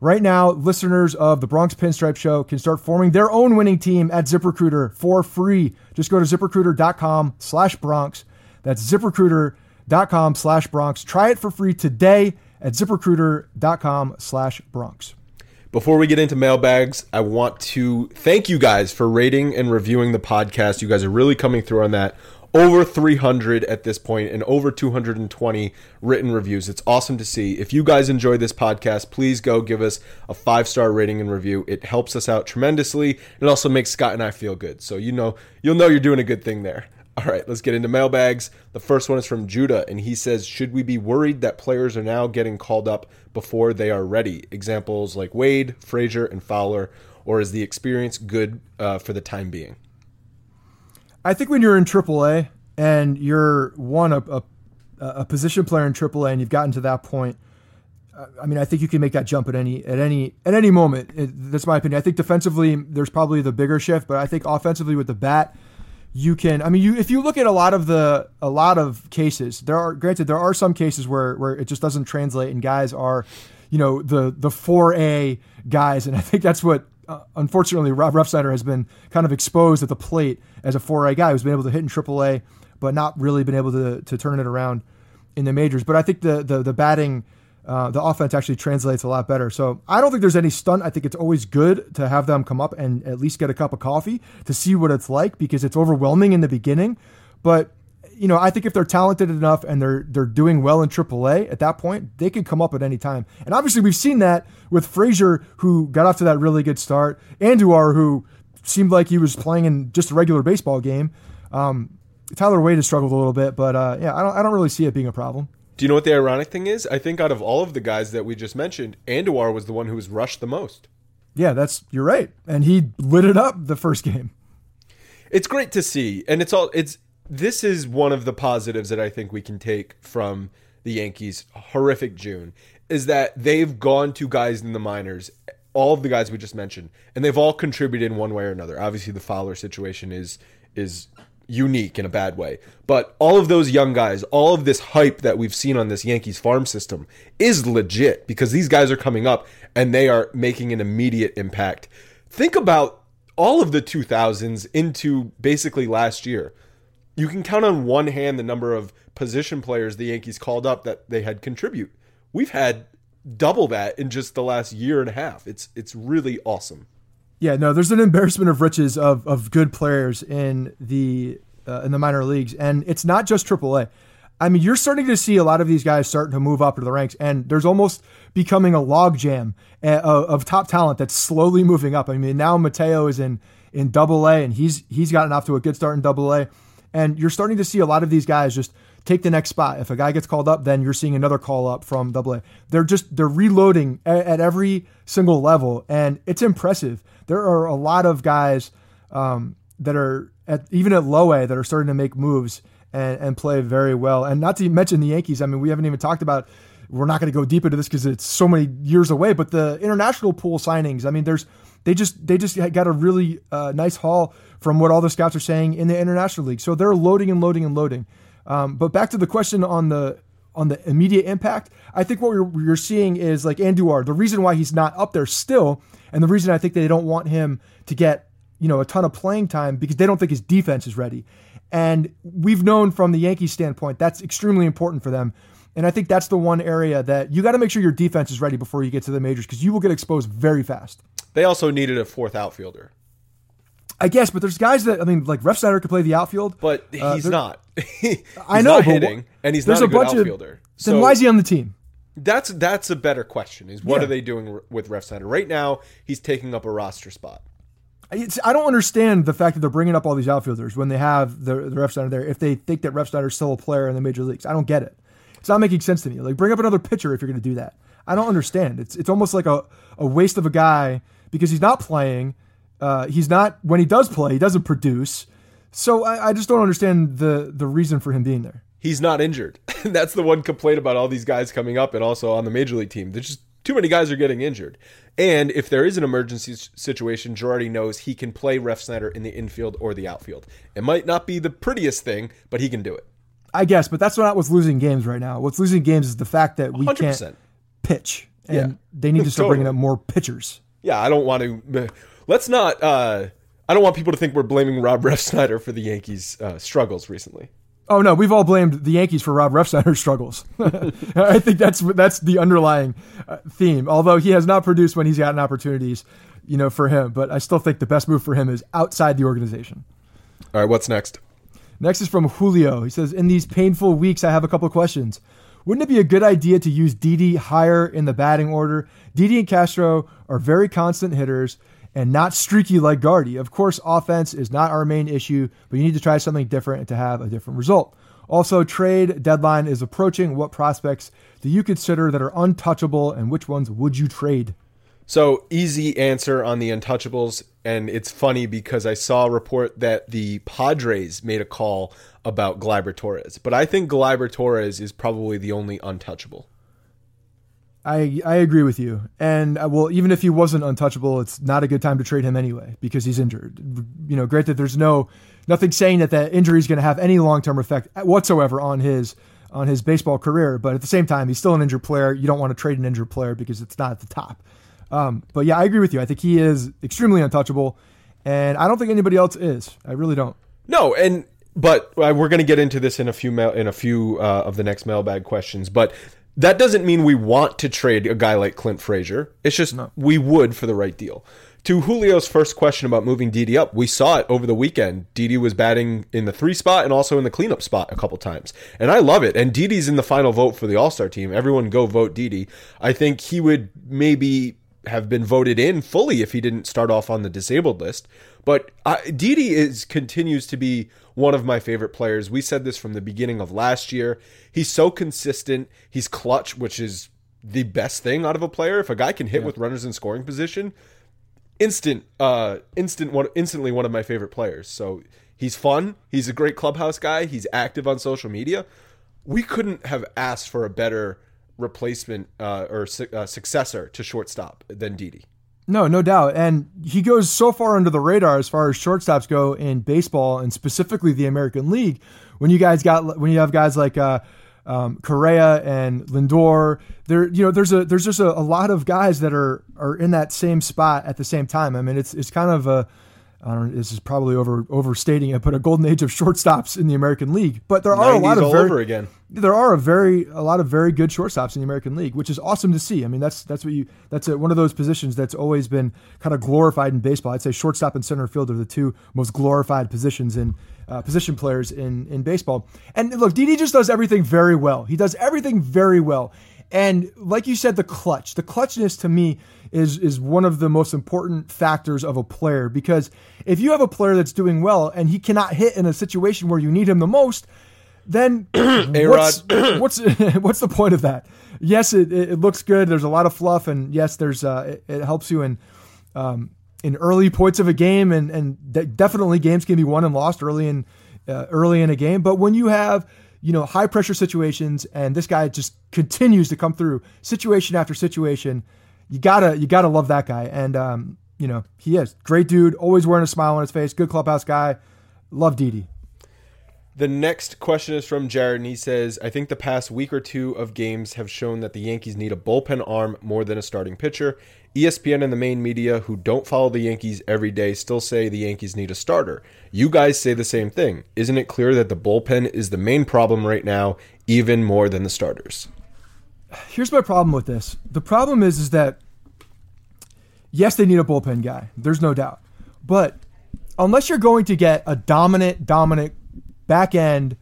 Right now, listeners of the Bronx Pinstripe Show can start forming their own winning team at ZipRecruiter for free. Just go to ziprecruiter.com slash Bronx. That's ziprecruiter.com slash Bronx. Try it for free today at ziprecruiter.com slash Bronx. Before we get into mailbags, I want to thank you guys for rating and reviewing the podcast. You guys are really coming through on that over 300 at this point and over 220 written reviews. It's awesome to see. If you guys enjoy this podcast, please go give us a five star rating and review. It helps us out tremendously. It also makes Scott and I feel good. So you know you'll know you're doing a good thing there. All right, let's get into mailbags. The first one is from Judah, and he says, Should we be worried that players are now getting called up before they are ready? Examples like Wade, Frazier, and Fowler, or is the experience good uh, for the time being? I think when you're in AAA and you're one a, a, a position player in AAA and you've gotten to that point, I mean, I think you can make that jump at any at any at any moment. It, that's my opinion. I think defensively, there's probably the bigger shift, but I think offensively with the bat, you can. I mean, you if you look at a lot of the a lot of cases, there are granted there are some cases where where it just doesn't translate, and guys are, you know, the the four A guys, and I think that's what uh, unfortunately, Rob Refsnyder has been kind of exposed at the plate as a 4A guy who's been able to hit in AAA, but not really been able to, to turn it around in the majors. But I think the the, the batting, uh, the offense actually translates a lot better. So I don't think there's any stunt. I think it's always good to have them come up and at least get a cup of coffee to see what it's like because it's overwhelming in the beginning. But you know, I think if they're talented enough and they're they're doing well in AAA at that point, they can come up at any time. And obviously, we've seen that with Frazier, who got off to that really good start, Andujar, who seemed like he was playing in just a regular baseball game. Um, Tyler Wade has struggled a little bit, but uh, yeah, I don't I don't really see it being a problem. Do you know what the ironic thing is? I think out of all of the guys that we just mentioned, Andujar was the one who was rushed the most. Yeah, that's you're right, and he lit it up the first game. It's great to see, and it's all it's this is one of the positives that I think we can take from the Yankees' horrific June is that they've gone to guys in the minors, all of the guys we just mentioned, and they've all contributed in one way or another. Obviously, the Fowler situation is is unique in a bad way, but all of those young guys, all of this hype that we've seen on this Yankees farm system is legit because these guys are coming up and they are making an immediate impact. Think about all of the 2000s into basically last year you can count on one hand the number of position players the Yankees called up that they had contribute. We've had double that in just the last year and a half. It's it's really awesome. Yeah, no, there's an embarrassment of riches of of good players in the uh, in the minor leagues, and it's not just AAA. I mean, you're starting to see a lot of these guys starting to move up to the ranks, and there's almost becoming a logjam uh, of top talent that's slowly moving up. I mean, now Mateo is in in Double A, and he's he's gotten off to a good start in Double A. And you're starting to see a lot of these guys just take the next spot. If a guy gets called up, then you're seeing another call up from Double A. They're just they're reloading at, at, every single level, and it's impressive. There are a lot of guys um, that are at even at low A that are starting to make moves and, and play very well. And not to mention the Yankees. I mean, we haven't even talked about. We're not going to go deep into this because it's so many years away. But the international pool signings. I mean, there's they just they just got a really uh, nice haul from what all the scouts are saying in the international league. So they're loading and loading and loading. Um, but back to the question on the on the immediate impact. I think what you're, seeing is like Andujar. The reason why he's not up there still, and the reason I think they don't want him to get you know a ton of playing time because they don't think his defense is ready. And we've known from the Yankees standpoint that's extremely important for them. And I think that's the one area that you got to make sure your defense is ready before you get to the majors because you will get exposed very fast. They also needed a fourth outfielder. I guess, but there's guys that I mean, like Refsnyder could play the outfield, but uh, he's not. he's I know, not hitting, and he's not a, a bunch outfielder. Of, so then why is he on the team? That's that's a better question. Is what Yeah. are they doing with Refsnyder right now? He's taking up a roster spot. It's, I don't understand the fact that they're bringing up all these outfielders when they have the, the Refsnyder there. If they think that Refsnyder's still a player in the major leagues, I don't get it. It's not making sense to me. Like bring up another pitcher if you're going to do that. I don't understand. It's it's almost like a, a waste of a guy because he's not playing. Uh, he's not when he does play, he doesn't produce. So I, I just don't understand the the reason for him being there. He's not injured. that's the one complaint about all these guys coming up, and also on the major league team. There's just too many guys are getting injured. And if there is an emergency situation, Girardi knows he can play Refsnyder in the infield or the outfield. It might not be the prettiest thing, but he can do it. I guess, but that's not what's losing games right now. What's losing games is the fact that we 100%. can't pitch, and Yeah. they need to start bringing up more pitchers. Yeah, I don't want to. Let's not. Uh, I don't want people to think we're blaming Rob Refsnyder for the Yankees' uh, struggles recently. Oh no, we've all blamed the Yankees for Rob Refsnyder's struggles. I think that's that's the underlying uh, theme. Although he has not produced when he's gotten opportunities, you know, for him. But I still think the best move for him is outside the organization. All right, what's next? Next is from Julio. He says, "In these painful weeks, I have a couple of questions. Wouldn't it be a good idea to use Didi higher in the batting order? Didi and Castro are very constant hitters." And not streaky like Guardy. Of course, offense is not our main issue, but you need to try something different to have a different result. Also, trade deadline is approaching. What prospects do you consider that are untouchable, and which ones would you trade? So easy answer on the Untouchables, and it's funny because I saw a report that the Padres made a call about Gleyber Torres, but I think Gleyber Torres is probably the only untouchable. I I agree with you. And uh, well, even if he wasn't untouchable, it's not a good time to trade him anyway because he's injured. You know, granted, there's no nothing saying that that injury is going to have any long term effect whatsoever on his on his baseball career. But at the same time, he's still an injured player. You don't want to trade an injured player because it's not at the top. Um, but yeah, I agree with you. I think he is extremely untouchable, and I don't think anybody else is. I really don't. No, and but uh, we're going to get into this in a few mail, in a few uh, of the next mailbag questions. But that doesn't mean we want to trade a guy like Clint Frazier. It's just we would for the right deal. To Julio's first question about moving Didi up, we saw it over the weekend. Didi was batting in the three spot and also in the cleanup spot a couple times, and I love it. And Didi's in the final vote for the All Star team. Everyone go vote Didi. I think he would maybe have been voted in fully if he didn't start off on the disabled list. But uh, Didi is continues to be one of my favorite players. We said this from the beginning of last year. He's so consistent. He's clutch, which is the best thing out of a player. If a guy can hit with runners in scoring position, instant, uh, instant one, instantly one of my favorite players. So he's fun. He's a great clubhouse guy. He's active on social media. We couldn't have asked for a better replacement uh, or su- uh, successor to shortstop than Didi. No, no doubt. And he goes so far under the radar as far as shortstops go in baseball and specifically the American League. When you guys got when you have guys like uh, um, Correa and Lindor, there you know there's a there's just a, a lot of guys that are are in that same spot at the same time. I mean, it's it's kind of a I don't. This is probably over overstating it, but a golden age of shortstops in the American League. But there are a lot of very, there are a very a lot of very good shortstops in the American League, which is awesome to see. I mean, that's that's what you that's a, one of those positions that's always been kind of glorified in baseball. I'd say shortstop and center field are the two most glorified positions in uh, position players in in baseball. And look, Didi just does everything very well. He does everything very well. And like you said, the clutch, the clutchness to me is is one of the most important factors of a player because if you have a player that's doing well and he cannot hit in a situation where you need him the most, then what's, what's what's the point of that? Yes, it, it looks good. There's a lot of fluff, and yes, there's uh, it, it helps you in um, in early points of a game, and and de- definitely games can be won and lost early in uh, early in a game. But when you have you know high pressure situations, and this guy just continues to come through situation after situation, you gotta you gotta love that guy, and um, you know he is great dude, always wearing a smile on his face, good clubhouse guy. Love Didi. The next question is from Jared, and he says, I think the past week or two of games have shown that the Yankees need a bullpen arm more than a starting pitcher. ESPN and the main media, who don't follow the Yankees every day, still say the Yankees need a starter. You guys say the same thing. Isn't it clear that the bullpen is the main problem right now, even more than the starters? Here's my problem with this. The problem is, is that yes, they need a bullpen guy. There's no doubt. But unless you're going to get a dominant, dominant back end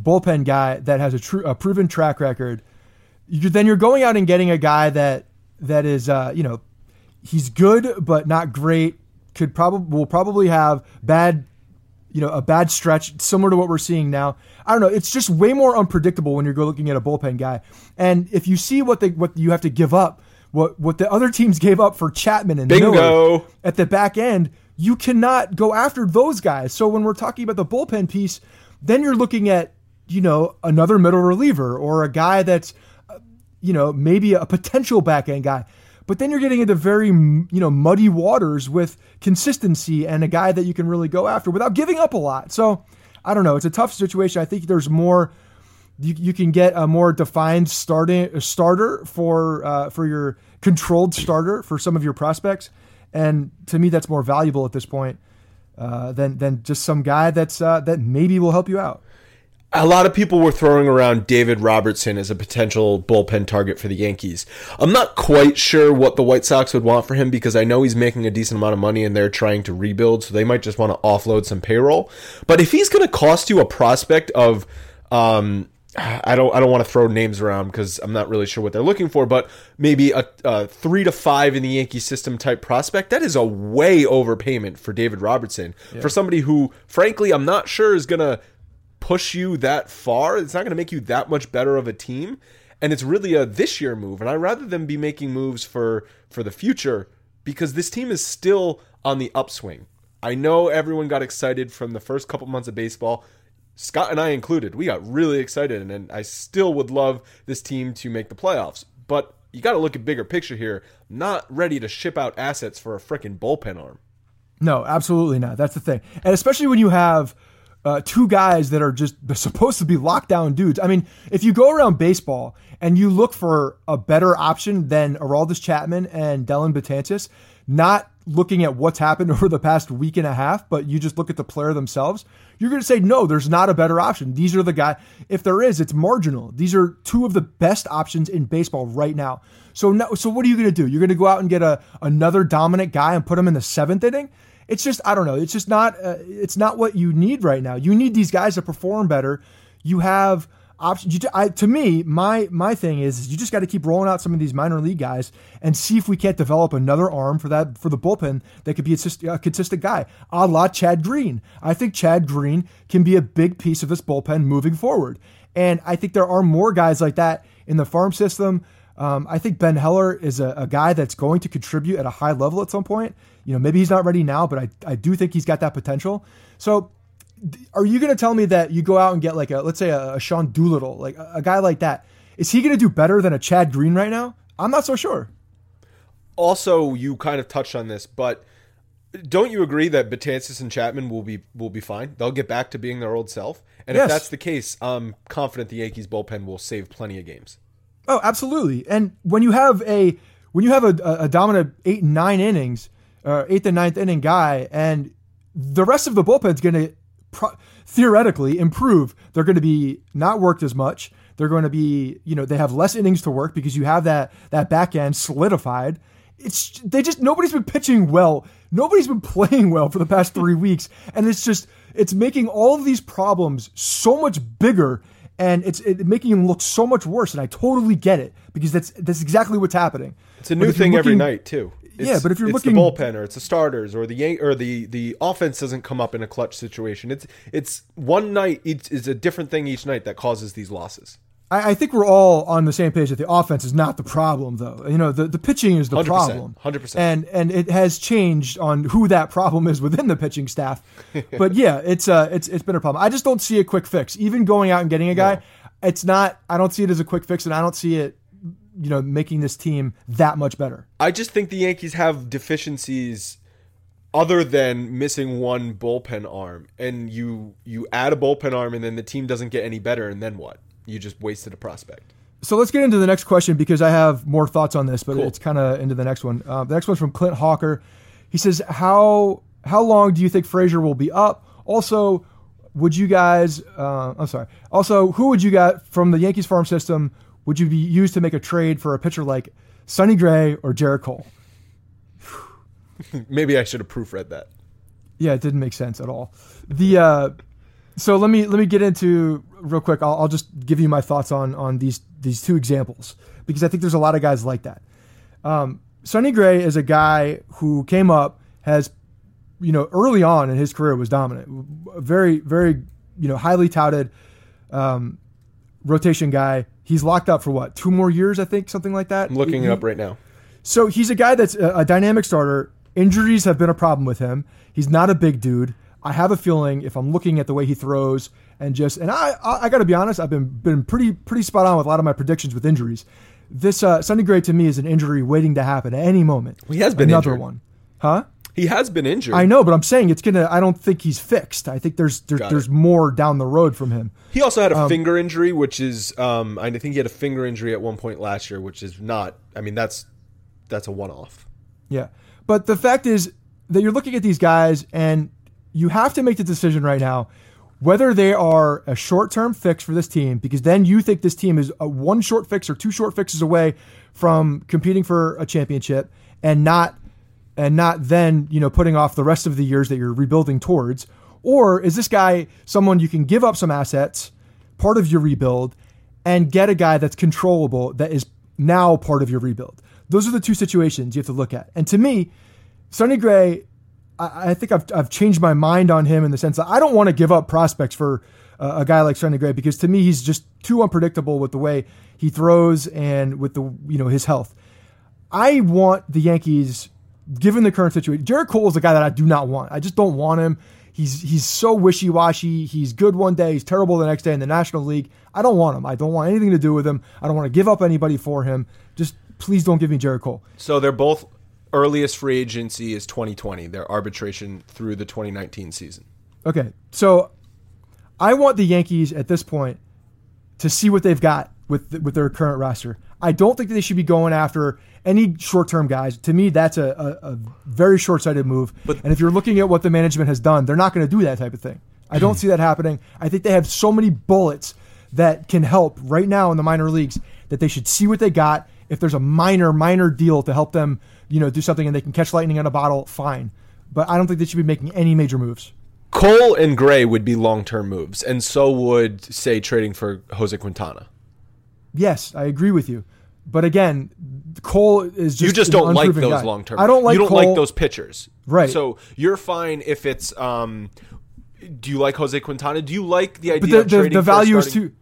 bullpen guy that has a, true, a proven track record, you, then you're going out and getting a guy that that is, uh, you know, he's good but not great. Could probably will probably have bad, you know, a bad stretch similar to what we're seeing now. I don't know. It's just way more unpredictable when you're looking at a bullpen guy. And if you see what they what you have to give up, what what the other teams gave up for Chapman and Bingo. Miller at the back end, you cannot go after those guys. So when we're talking about the bullpen piece, then you're looking at, you know, another middle reliever or a guy that's, you know, maybe a potential back end guy. But then you're getting into very, you know, muddy waters with consistency and a guy that you can really go after without giving up a lot. So I don't know. It's a tough situation. I think there's more. You, you can get a more defined starting starter for uh, for your controlled starter for some of your prospects, and to me that's more valuable at this point uh, than than just some guy that's uh, that maybe will help you out. A lot of people were throwing around David Robertson as a potential bullpen target for the Yankees. I'm not quite sure what the White Sox would want for him because I know he's making a decent amount of money and they're trying to rebuild, so they might just want to offload some payroll. But if he's going to cost you a prospect of um, I don't I don't want to throw names around because I'm not really sure what they're looking for, but maybe a, a, three to five in the Yankee system type prospect. That is a way overpayment for David Robertson yeah. for somebody who, frankly, I'm not sure is gonna push you that far. It's not gonna make you that much better of a team, and it's really a this year move. And I rather them be making moves for for the future because this team is still on the upswing. I know everyone got excited from the first couple months of baseball Scott and I included, we got really excited, and I still would love this team to make the playoffs. But you got to look at bigger picture here. Not ready to ship out assets for a freaking bullpen arm. No, absolutely not. That's the thing, and especially when you have uh, two guys that are just supposed to be lockdown dudes. I mean, if you go around baseball and you look for a better option than Aroldis Chapman and Dellin Betances, not looking at what's happened over the past week and a half, but you just look at the player themselves, you're going to say, no, there's not a better option. These are the guy. If there is, it's marginal. These are two of the best options in baseball right now. So, no, so what are you going to do? You're going to go out and get a another dominant guy and put him in the seventh inning? It's just, I don't know. It's just not, uh, it's not what you need right now. You need these guys to perform better. You have options. You, I, to me, my my thing is you just got to keep rolling out some of these minor league guys and see if we can't develop another arm for that for the bullpen that could be a, a consistent guy, a la Chad Green. I think Chad Green can be a big piece of this bullpen moving forward, and I think there are more guys like that in the farm system. Um, I think Ben Heller is a, a, guy that's going to contribute at a high level at some point. You know, maybe he's not ready now, but I, I do think he's got that potential. So are you going to tell me that you go out and get like a let's say a, a Sean Doolittle, like a, a guy like that? Is he going to do better than a Chad Green right now? I'm not so sure. Also, you kind of touched on this, but don't you agree that Betances and Chapman will be will be fine? They'll get back to being their old self. And yes. if that's the case, I'm confident the Yankees bullpen will save plenty of games. Oh, absolutely. And when you have a when you have a, a dominant eight and nine innings, uh, eighth and ninth inning guy, and the rest of the bullpen's going to pro- theoretically improve. They're going to be not worked as much. They're going to be, you know, they have less innings to work because you have that that back end solidified. It's they just nobody's been pitching well. Nobody's been playing well for the past three weeks, and it's just it's making all of these problems so much bigger and it's it, making them look so much worse. And I totally get it because that's that's exactly what's happening. It's a new thing looking, every night too. It's, yeah, but if you're it's looking the bullpen or it's the starters or the or the the offense doesn't come up in a clutch situation. It's it's one night it's, it's a different thing each night that causes these losses. I, I, think we're all on the same page that the offense is not the problem, though. You know, the, the pitching is the 100%, problem, hundred percent, and and it has changed on who that problem is within the pitching staff. but yeah, it's uh it's it's been a problem. I just don't see a quick fix. Even going out and getting a guy, it's not. I don't see it as a quick fix, and I don't see it you know, making this team that much better. I just think the Yankees have deficiencies other than missing one bullpen arm, and you you add a bullpen arm, and then the team doesn't get any better, and then what? You just wasted a prospect. So let's get into the next question because I have more thoughts on this, but Cool. it's kind of into the next one. Uh, the next one's from Clint Hawker. He says, "How how long do you think Frazier will be up? Also, would you guys? Uh, I'm sorry. Also, who would you got from the Yankees farm system? Would you be used to make a trade for a pitcher like Sonny Gray or Jarrett Cole? Maybe I should have proofread that. Yeah, it didn't make sense at all. The uh, so let me let me get into real quick. I'll, I'll just give you my thoughts on on these these two examples because I think there's a lot of guys like that. Um, Sonny Gray is a guy who came up has you know early on in his career was dominant, very very you know highly touted um, rotation guy. He's locked up for what two more years, I think, something like that. I'm looking He- it up right now. so he's a guy that's a, a dynamic starter. Injuries have been a problem with him. He's not a big dude. I have a feeling if I'm looking at the way he throws and just and I I, I got to be honest, I've been been pretty pretty spot on with a lot of my predictions with injuries. This uh, Sonny Gray to me is an injury waiting to happen at any moment. He has been another injured. one, huh? He has been injured. I know, but I'm saying it's gonna. I don't think he's fixed. I think there's there's, there's it. more down the road from him. He also had a finger injury, which is um, I think he had a finger injury at one point last year, which is not. I mean, that's that's a one-off. Yeah. But the fact is that you're looking at these guys and you have to make the decision right now whether they are a short term fix for this team, because then you think this team is a one short fix or two short fixes away from competing for a championship and not and not then, you know, putting off the rest of the years that you're rebuilding towards. Or is this guy someone you can give up some assets, part of your rebuild, and get a guy that's controllable that is now part of your rebuild? Those are the two situations you have to look at. And to me, Sonny Gray, I, I think I've, I've changed my mind on him in the sense that I don't want to give up prospects for uh, a guy like Sonny Gray because to me he's just too unpredictable with the way he throws and with the you know his health. I want the Yankees, given the current situation. Jared Cole is a guy that I do not want. I just don't want him. He's he's so wishy washy. He's good one day, he's terrible the next day in the National League. I don't want him. I don't want anything to do with him. I don't want to give up anybody for him. Just please don't give me Jared Cole. So they're both earliest free agency is 2020. Their arbitration through the 2019 season. Okay, so I want the Yankees at this point to see what they've got with with their current roster. I don't think that they should be going after any short term guys. To me, that's a, a, a very short sighted move. But- and if you're looking at what the management has done, they're not going to do that type of thing. I don't hmm. see that happening. I think they have so many bullets that can help right now in the minor leagues that they should see what they got. If there's a minor, minor deal to help them, you know, do something and they can catch lightning in a bottle, fine. But I don't think they should be making any major moves. Cole and Gray would be long-term moves, and so would say trading for Jose Quintana. Yes, I agree with you. But again, Cole is just you just don't like those long term. I don't like you don't Cole. like those pitchers, Right. So you're fine if it's. um Do you like Jose Quintana? Do you like the But idea the, of the, trading the value is too.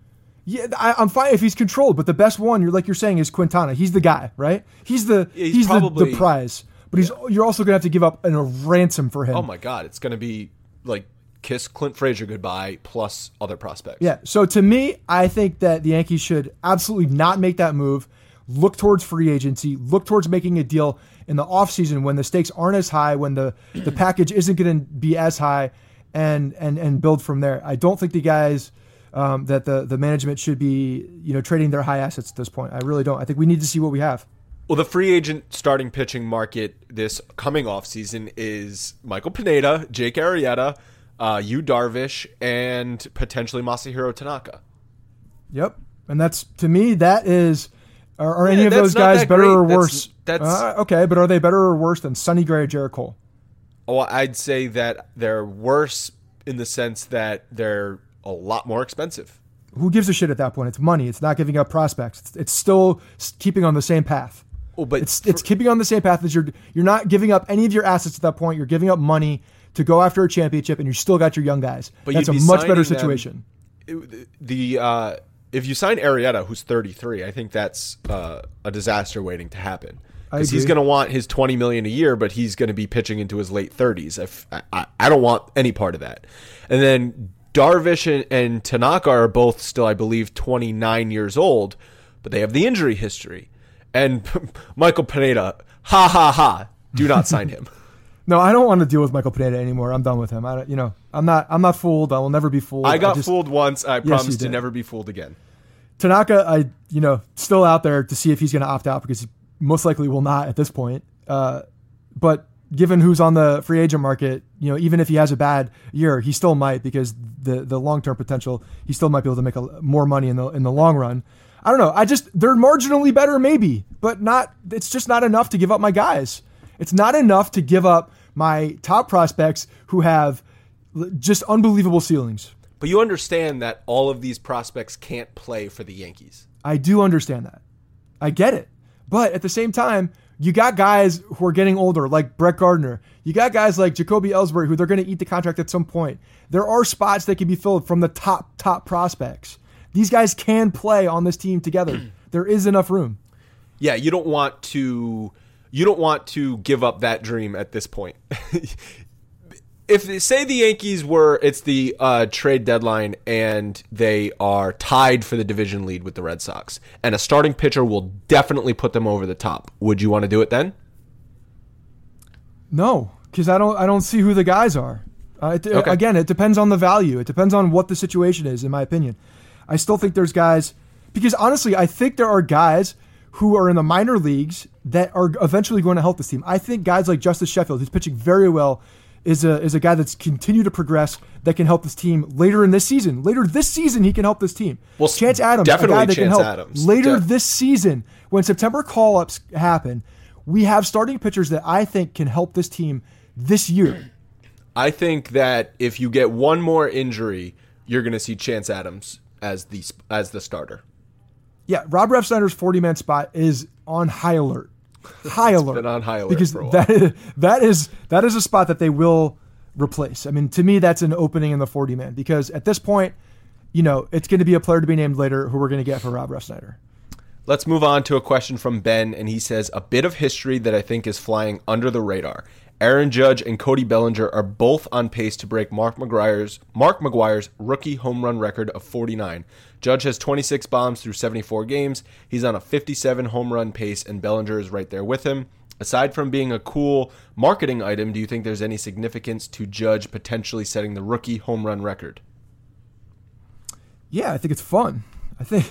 Yeah, I, I'm fine if he's controlled, but the best one, you're like you're saying, is Quintana. He's the guy, right? He's the Yeah, he's he's, the, the prize. But he's you're also gonna have to give up an, a ransom for him. Oh my God! It's going to be like kiss Clint Frazier goodbye plus other prospects. Yeah. So to me, I think that the Yankees should absolutely not make that move. Look towards free agency. Look towards making a deal in the offseason when the stakes aren't as high, when the, the package isn't going to be as high, and and and build from there. I don't think the guys um, that the the management should be you know trading their high assets at this point. I really don't. I think we need to see what we have. Well, the free agent starting pitching market this coming off season is Michael Pineda, Jake Arrieta, uh, Yu Darvish, and potentially Masahiro Tanaka. Yep. And that's to me that is. Are, are any of those guys better great. or worse? that's- Uh, okay, but are they better or worse than Sonny Gray or Jared Cole? Oh, I'd say that they're worse in the sense that they're a lot more expensive. who gives a shit at that point? It's money. It's not giving up prospects. It's, it's still keeping on the same path. Oh, but It's it's keeping on the same path as you're you're not giving up any of your assets at that point. You're giving up money to go after a championship, and you still got your young guys. But That's a much better them- situation. it- the uh, if you sign Arrieta, who's 33, I think that's uh, a disaster waiting to happen. Because he's going to want his 20 million a year, but he's going to be pitching into his late 30s. If I, I, I don't want any part of that. And then Darvish and, and Tanaka are both still, I believe, 29 years old, but they have the injury history. And Michael Pineda, ha ha ha, do not sign him. No, I don't want to deal with Michael Pineda anymore. I'm done with him. I, don't- you know, I'm not. I'm not fooled. I will never be fooled. I got just- fooled once. I you promise to never be fooled again. Tanaka, I you know still out there to see if he's going to opt out because he most likely will not at this point. Uh, but given who's on the free agent market, you know, even if he has a bad year, he still might because the the long term potential, he still might be able to make a, more money in the in the long run. I don't know. I just they're marginally better, maybe, but not. It's just not enough to give up my guys. It's not enough to give up my top prospects who have just unbelievable ceilings. But you understand that all of these prospects can't play for the Yankees. I do understand that. I get it. But at the same time, you got guys who are getting older, like Brett Gardner. You got guys like Jacoby Ellsbury, who they're going to eat the contract at some point. There are spots that can be filled from the top, top prospects. These guys can play on this team together. there is enough room. Yeah, you don't want to you don't want to give up that dream at this point. if say the Yankees were it's the uh, trade deadline and they are tied for the division lead with the Red Sox and a starting pitcher will definitely put them over the top. Would you want to do it then? No, because I don't. I don't see who the guys are. Uh, it, Okay. Again, it depends on the value. It depends on what the situation is. In my opinion, I still think there's guys because honestly, I think there are guys who are in the minor leagues that are eventually going to help this team. I think guys like Justus Sheffield, who's pitching very well, is a is a guy that's continued to progress that can help this team later in this season. Later this season, he can help this team. Well, Chance Adams, definitely a guy that can Chance help Adams. later Def- this season when September call ups happen. We have starting pitchers that I think can help this team this year. I think that if you get one more injury, you're going to see Chance Adams as the as the starter. Yeah, Rob Refsnyder's 40 man spot is on high alert. High alert. been on high alert because for a while. that is, that is that is a spot that they will replace. I mean, to me, that's an opening in the 40 man because at this point, you know, it's going to be a player to be named later who we're going to get for Rob Refsnyder. Let's move on to a question from Ben, and he says a bit of history that I think is flying under the radar. Aaron Judge and Cody Bellinger are both on pace to break Mark McGwire's Mark McGwire's rookie home run record of 49. Judge has 26 bombs through 74 games. He's on a 57 home run pace, and Bellinger is right there with him. Aside from being a cool marketing item, do you think there's any significance to Judge potentially setting the rookie home run record? Yeah, I think it's fun. I think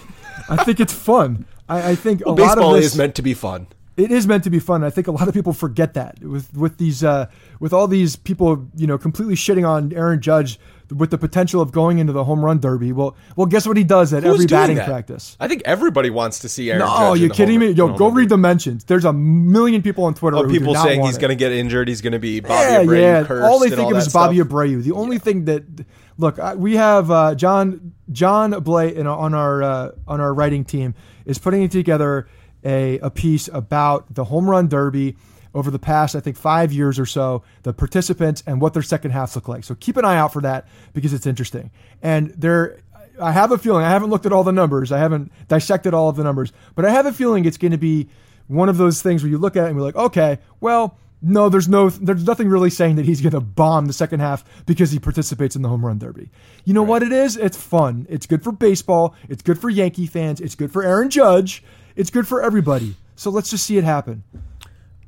I think it's fun. I, I think Well, a lot baseball of this is meant to be fun. It is meant to be fun. I think a lot of people forget that with with these uh, with all these people, you know, completely shitting on Aaron Judge with the potential of going into the home run derby. Well, well, guess what he does at Who's every batting that? practice. I think everybody wants to see Aaron Judge. No, in you kidding home me? Yo, go read the mentions. There's a million people on Twitter Oh, people not saying he's going to get injured. He's going to be Bobby yeah, Abreu yeah. cursed all they think all of is Bobby. Abreu. The only thing that look, we have uh, John John Blay in, on our uh, on our writing team is putting it together a, a piece about the home run derby over the past, I think, five years or so, the participants and what their second halves look like. So keep an eye out for that because it's interesting. And there, I have a feeling, I haven't looked at all the numbers, I haven't dissected all of the numbers, but I have a feeling it's going to be one of those things where you look at it and be like, okay, well, no, there's no, there's nothing really saying that he's going to bomb the second half because he participates in the home run derby. You know what it is? It's fun. It's good for baseball. It's good for Yankee fans. It's good for Aaron Judge. It's good for everybody. So let's just see it happen.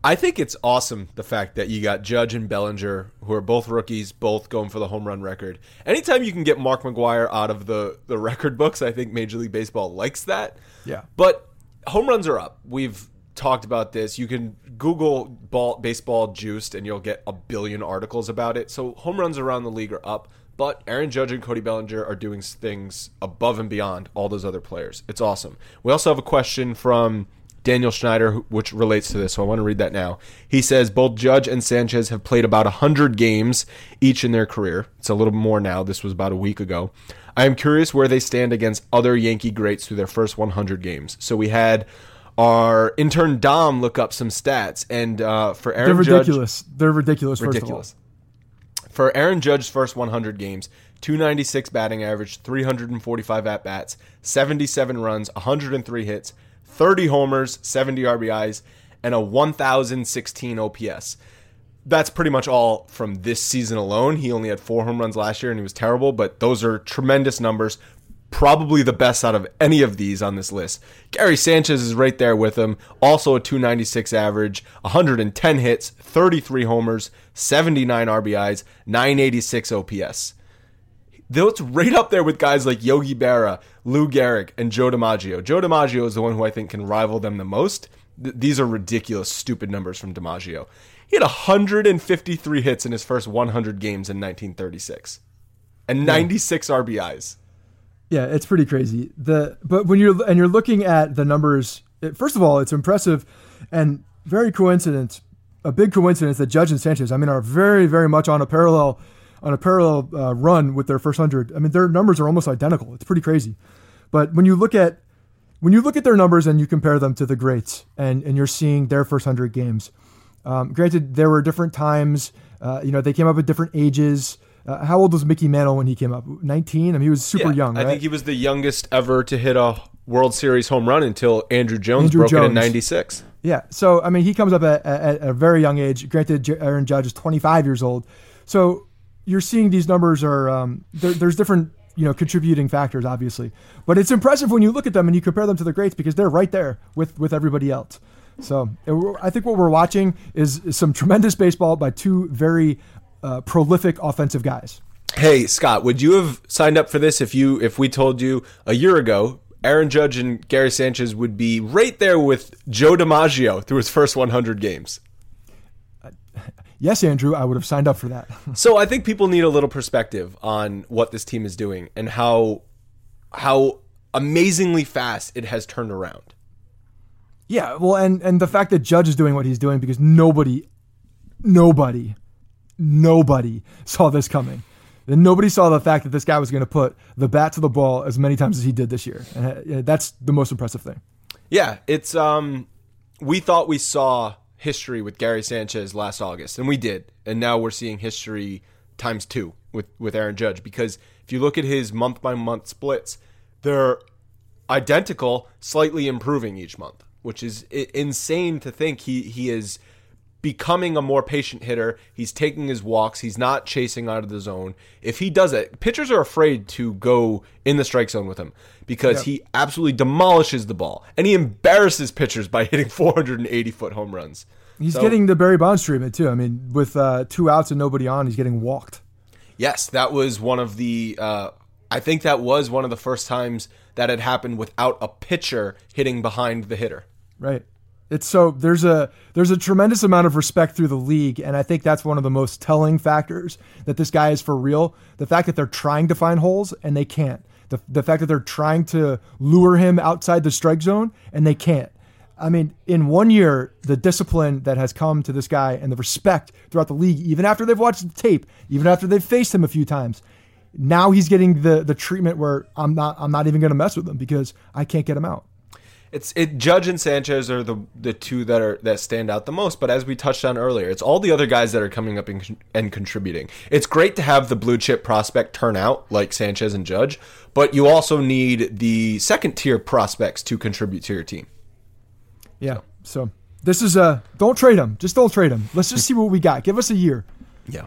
I think it's awesome the fact that you got Judge and Bellinger, who are both rookies, both going for the home run record. Anytime you can get Mark McGwire out of the, the record books, I think Major League Baseball likes that. Yeah. But home runs are up. We've talked about this. You can Google ball, baseball juiced and you'll get a billion articles about it. So home runs around the league are up. But Aaron Judge and Cody Bellinger are doing things above and beyond all those other players. It's awesome. We also have a question from Daniel Schneider, which relates to this, so I want to read that now. He says both Judge and Sanchez have played about 100 games each in their career. It's a little more now. This was about a week ago. I am curious where they stand against other Yankee greats through their first 100 games. So we had our intern Dom look up some stats, and uh, for Aaron They're Judge, ridiculous. They're ridiculous. Ridiculous. For Aaron Judge's first 100 games, 296 batting average, 345 at bats, 77 runs, 103 hits, 30 homers, 70 RBIs, and a 1,016 OPS. That's pretty much all from this season alone. He only had four home runs last year and he was terrible, but those are tremendous numbers. Probably the best out of any of these on this list. Gary Sanchez is right there with him, also a 296 average, 110 hits, 33 homers, 79 RBIs, 986 OPS. That's right up there with guys like Yogi Berra, Lou Gehrig, and Joe DiMaggio. Joe DiMaggio is the one who I think can rival them the most. Th- these are ridiculous, stupid numbers from DiMaggio. He had 153 hits in his first 100 games in 1936 and 96 RBIs. Yeah, it's pretty crazy. The but when you're and you're looking at the numbers, it, first of all, it's impressive and very coincidence, a big coincidence that Judge and Sanchez, I mean, are very very much on a parallel on a parallel uh, run with their first hundred. I mean, their numbers are almost identical. It's pretty crazy. But when you look at when you look at their numbers and you compare them to the greats, and and you're seeing their first hundred games. Um, granted, there were different times. Uh, you know, they came up at different ages. Uh, how old was Mickey Mantle when he came up? 19? I mean, he was super Yeah, young, right? I think he was the youngest ever to hit a World Series home run until Andruw Jones Andruw broke it in 96. Yeah. So, I mean, he comes up at, at, at a very young age. Granted, Aaron Judge is 25 years old. So you're seeing these numbers are, um, there, there's different, you know, contributing factors, obviously. But it's impressive when you look at them and you compare them to the greats because they're right there with, with everybody else. So it- I think what we're watching is, is some tremendous baseball by two very uh, prolific offensive guys. Hey Scott, would you have signed up for this if you if we told you a year ago Aaron Judge and Gary Sanchez would be right there with Joe DiMaggio through his first 100 games? Yes, Andrew, I would have signed up for that. So I think people need a little perspective on what this team is doing and how how amazingly fast it has turned around. Yeah, well, and and the fact that Judge is doing what he's doing because nobody, nobody, nobody saw this coming. And nobody saw the fact that this guy was going to put the bat to the ball as many times as he did this year, and uh, that's the most impressive thing. Yeah, it's um we thought we saw history with Gary Sanchez last August, and we did. And now we're seeing history times 2 with with Aaron Judge because if you look at his month by month splits, they're identical, slightly improving each month, which is insane to think he he is becoming a more patient hitter. He's taking his walks. He's not chasing out of the zone. If he does it, pitchers are afraid to go in the strike zone with him because Yeah. he absolutely demolishes the ball and he embarrasses pitchers by hitting 480 foot home runs. He's So- getting the Barry Bonds treatment too. I mean, with uh, two outs and nobody on, he's getting walked. Yes, that was one of the. Uh, I think that was one of the first times that had happened without a pitcher hitting behind the hitter. Right. It's so there's a there's a tremendous amount of respect through the league, and I think that's one of the most telling factors that this guy is for real. The fact that they're trying to find holes and they can't. The the fact that they're trying to lure him outside the strike zone and they can't. I mean, in one year, the discipline that has come to this guy and the respect throughout the league, even after they've watched the tape, even after they've faced him a few times, now he's getting the the treatment where I'm not I'm not even going to mess with him because I can't get him out. It's it. Judge and Sanchez are the the two that are that stand out the most. But as we touched on earlier, it's all the other guys that are coming up and, and contributing. It's great to have the blue chip prospect turn out like Sanchez and Judge, but you also need the second tier prospects to contribute to your team. Yeah. So this is a don't trade him. Just don't trade him. Let's just see what we got. Give us a year. Yeah.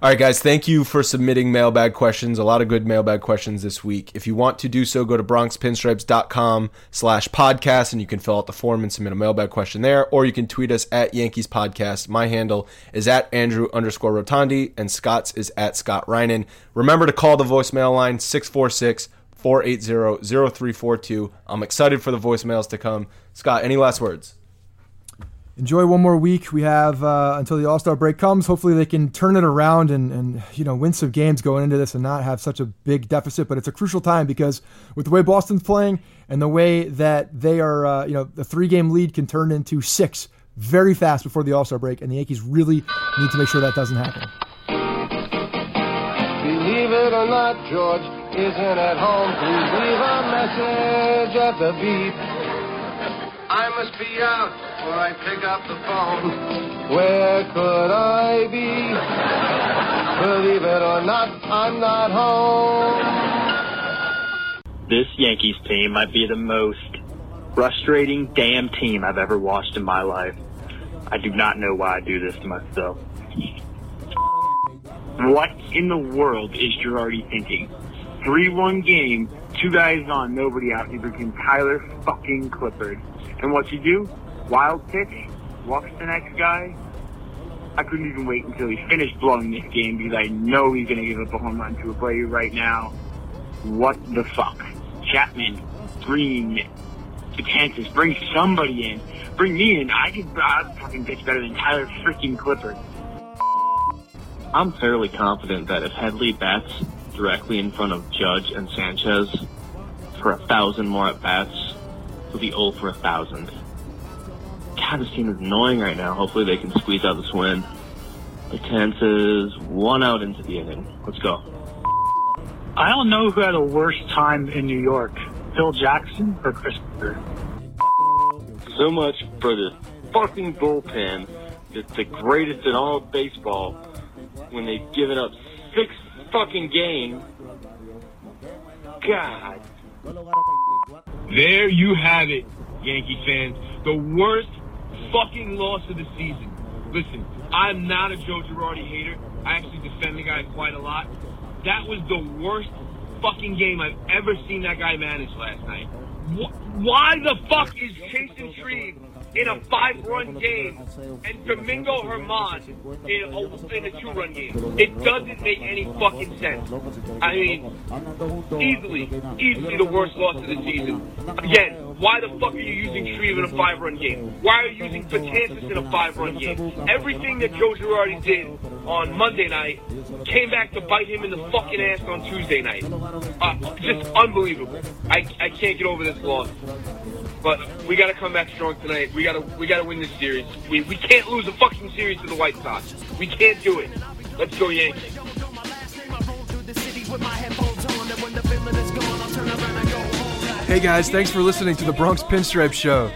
All right, guys, thank you for submitting mailbag questions. A lot of good mailbag questions this week. If you want to do so, go to bronxpinstripes.com slash podcast and you can fill out the form and submit a mailbag question there, or you can tweet us at Yankees Podcast. My handle is at Andrew underscore Rotondi and Scott's is at Scott Reinen. Remember to call the voicemail line 646 480 0342. I'm excited for the voicemails to come. Scott, any last words? Enjoy one more week. We have uh, until the All Star break comes. Hopefully, they can turn it around and, and you know win some games going into this and not have such a big deficit. But it's a crucial time because with the way Boston's playing and the way that they are, uh, you know, the three game lead can turn into six very fast before the All Star break, and the Yankees really need to make sure that doesn't happen. Believe it or not, George isn't at home. Leave a message at the beep. I must be out or I pick up the phone. Where could I be? Believe it or not, I'm not home. this Yankees team might be the most frustrating damn team I've ever watched in my life. I do not know why I do this to myself. What in the world is Girardi thinking? 3-1 game, Two guys on, nobody out. He brings in Tyler fucking Clippard. And what you do? Wild pitch, walks the next guy. I couldn't even wait until he finished blowing this game because I know he's going to give up a home run to a player right now. What the fuck? Chapman, Green, Betances, bring somebody in. Bring me in. I could I'd fucking pitch better than Tyler freaking Clippard. I'm fairly confident that if Headley bats directly in front of Judge and Sanchez for a thousand more at bats, he'll be 0 for a thousand. God, this team is annoying right now. Hopefully they can squeeze out this win. Betances, one out into the inning. Let's go. I don't know who had a worse time in New York, Phil Jackson or Chris Carter. So much for the fucking bullpen. It's the greatest in all of baseball when they've given up six fucking games. God. There you have it, Yankee fans. The worst fucking loss of the season. Listen, I'm not a Joe Girardi hater. I actually defend the guy quite a lot. That was the worst fucking game I've ever seen that guy manage last night. Why the fuck is Chasen Shreve in a five-run game and Domingo Germán in a, in a two-run game? It doesn't make any fucking sense. I mean, easily, easily the worst loss of the season. Again, why the fuck are you using Shreve in a five-run game? Why are you using Betances in a five-run game? Everything that Joe Girardi did on Monday night came back to bite him in the fucking ass on Tuesday night. Uh, just unbelievable. I, I can't get over this loss. But we got to come back strong tonight. We got to we got to win this series. We, we can't lose a fucking series to the White Sox. We can't do it. Let's go Yankees. Hey guys, thanks for listening to the Bronx Pinstripe Show.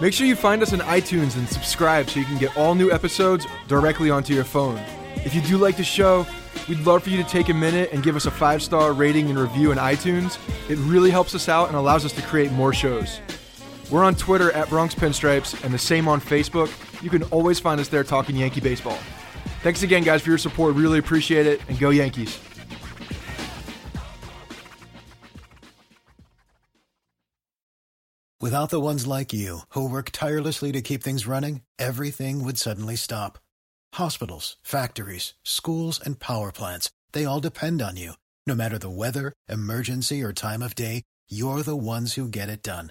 Make sure you find us on iTunes and subscribe so you can get all new episodes directly onto your phone. If you do like the show, we'd love for you to take a minute and give us a five star rating and review on iTunes. It really helps us out and allows us to create more shows. We're on Twitter at Bronx Pinstripes and the same on Facebook. You can always find us there talking Yankee baseball. Thanks again, guys, for your support. Really appreciate it, and go Yankees. Without the ones like you, who work tirelessly to keep things running, everything would suddenly stop. Hospitals, factories, schools, and power plants, they all depend on you. No matter the weather, emergency, or time of day, you're the ones who get it done.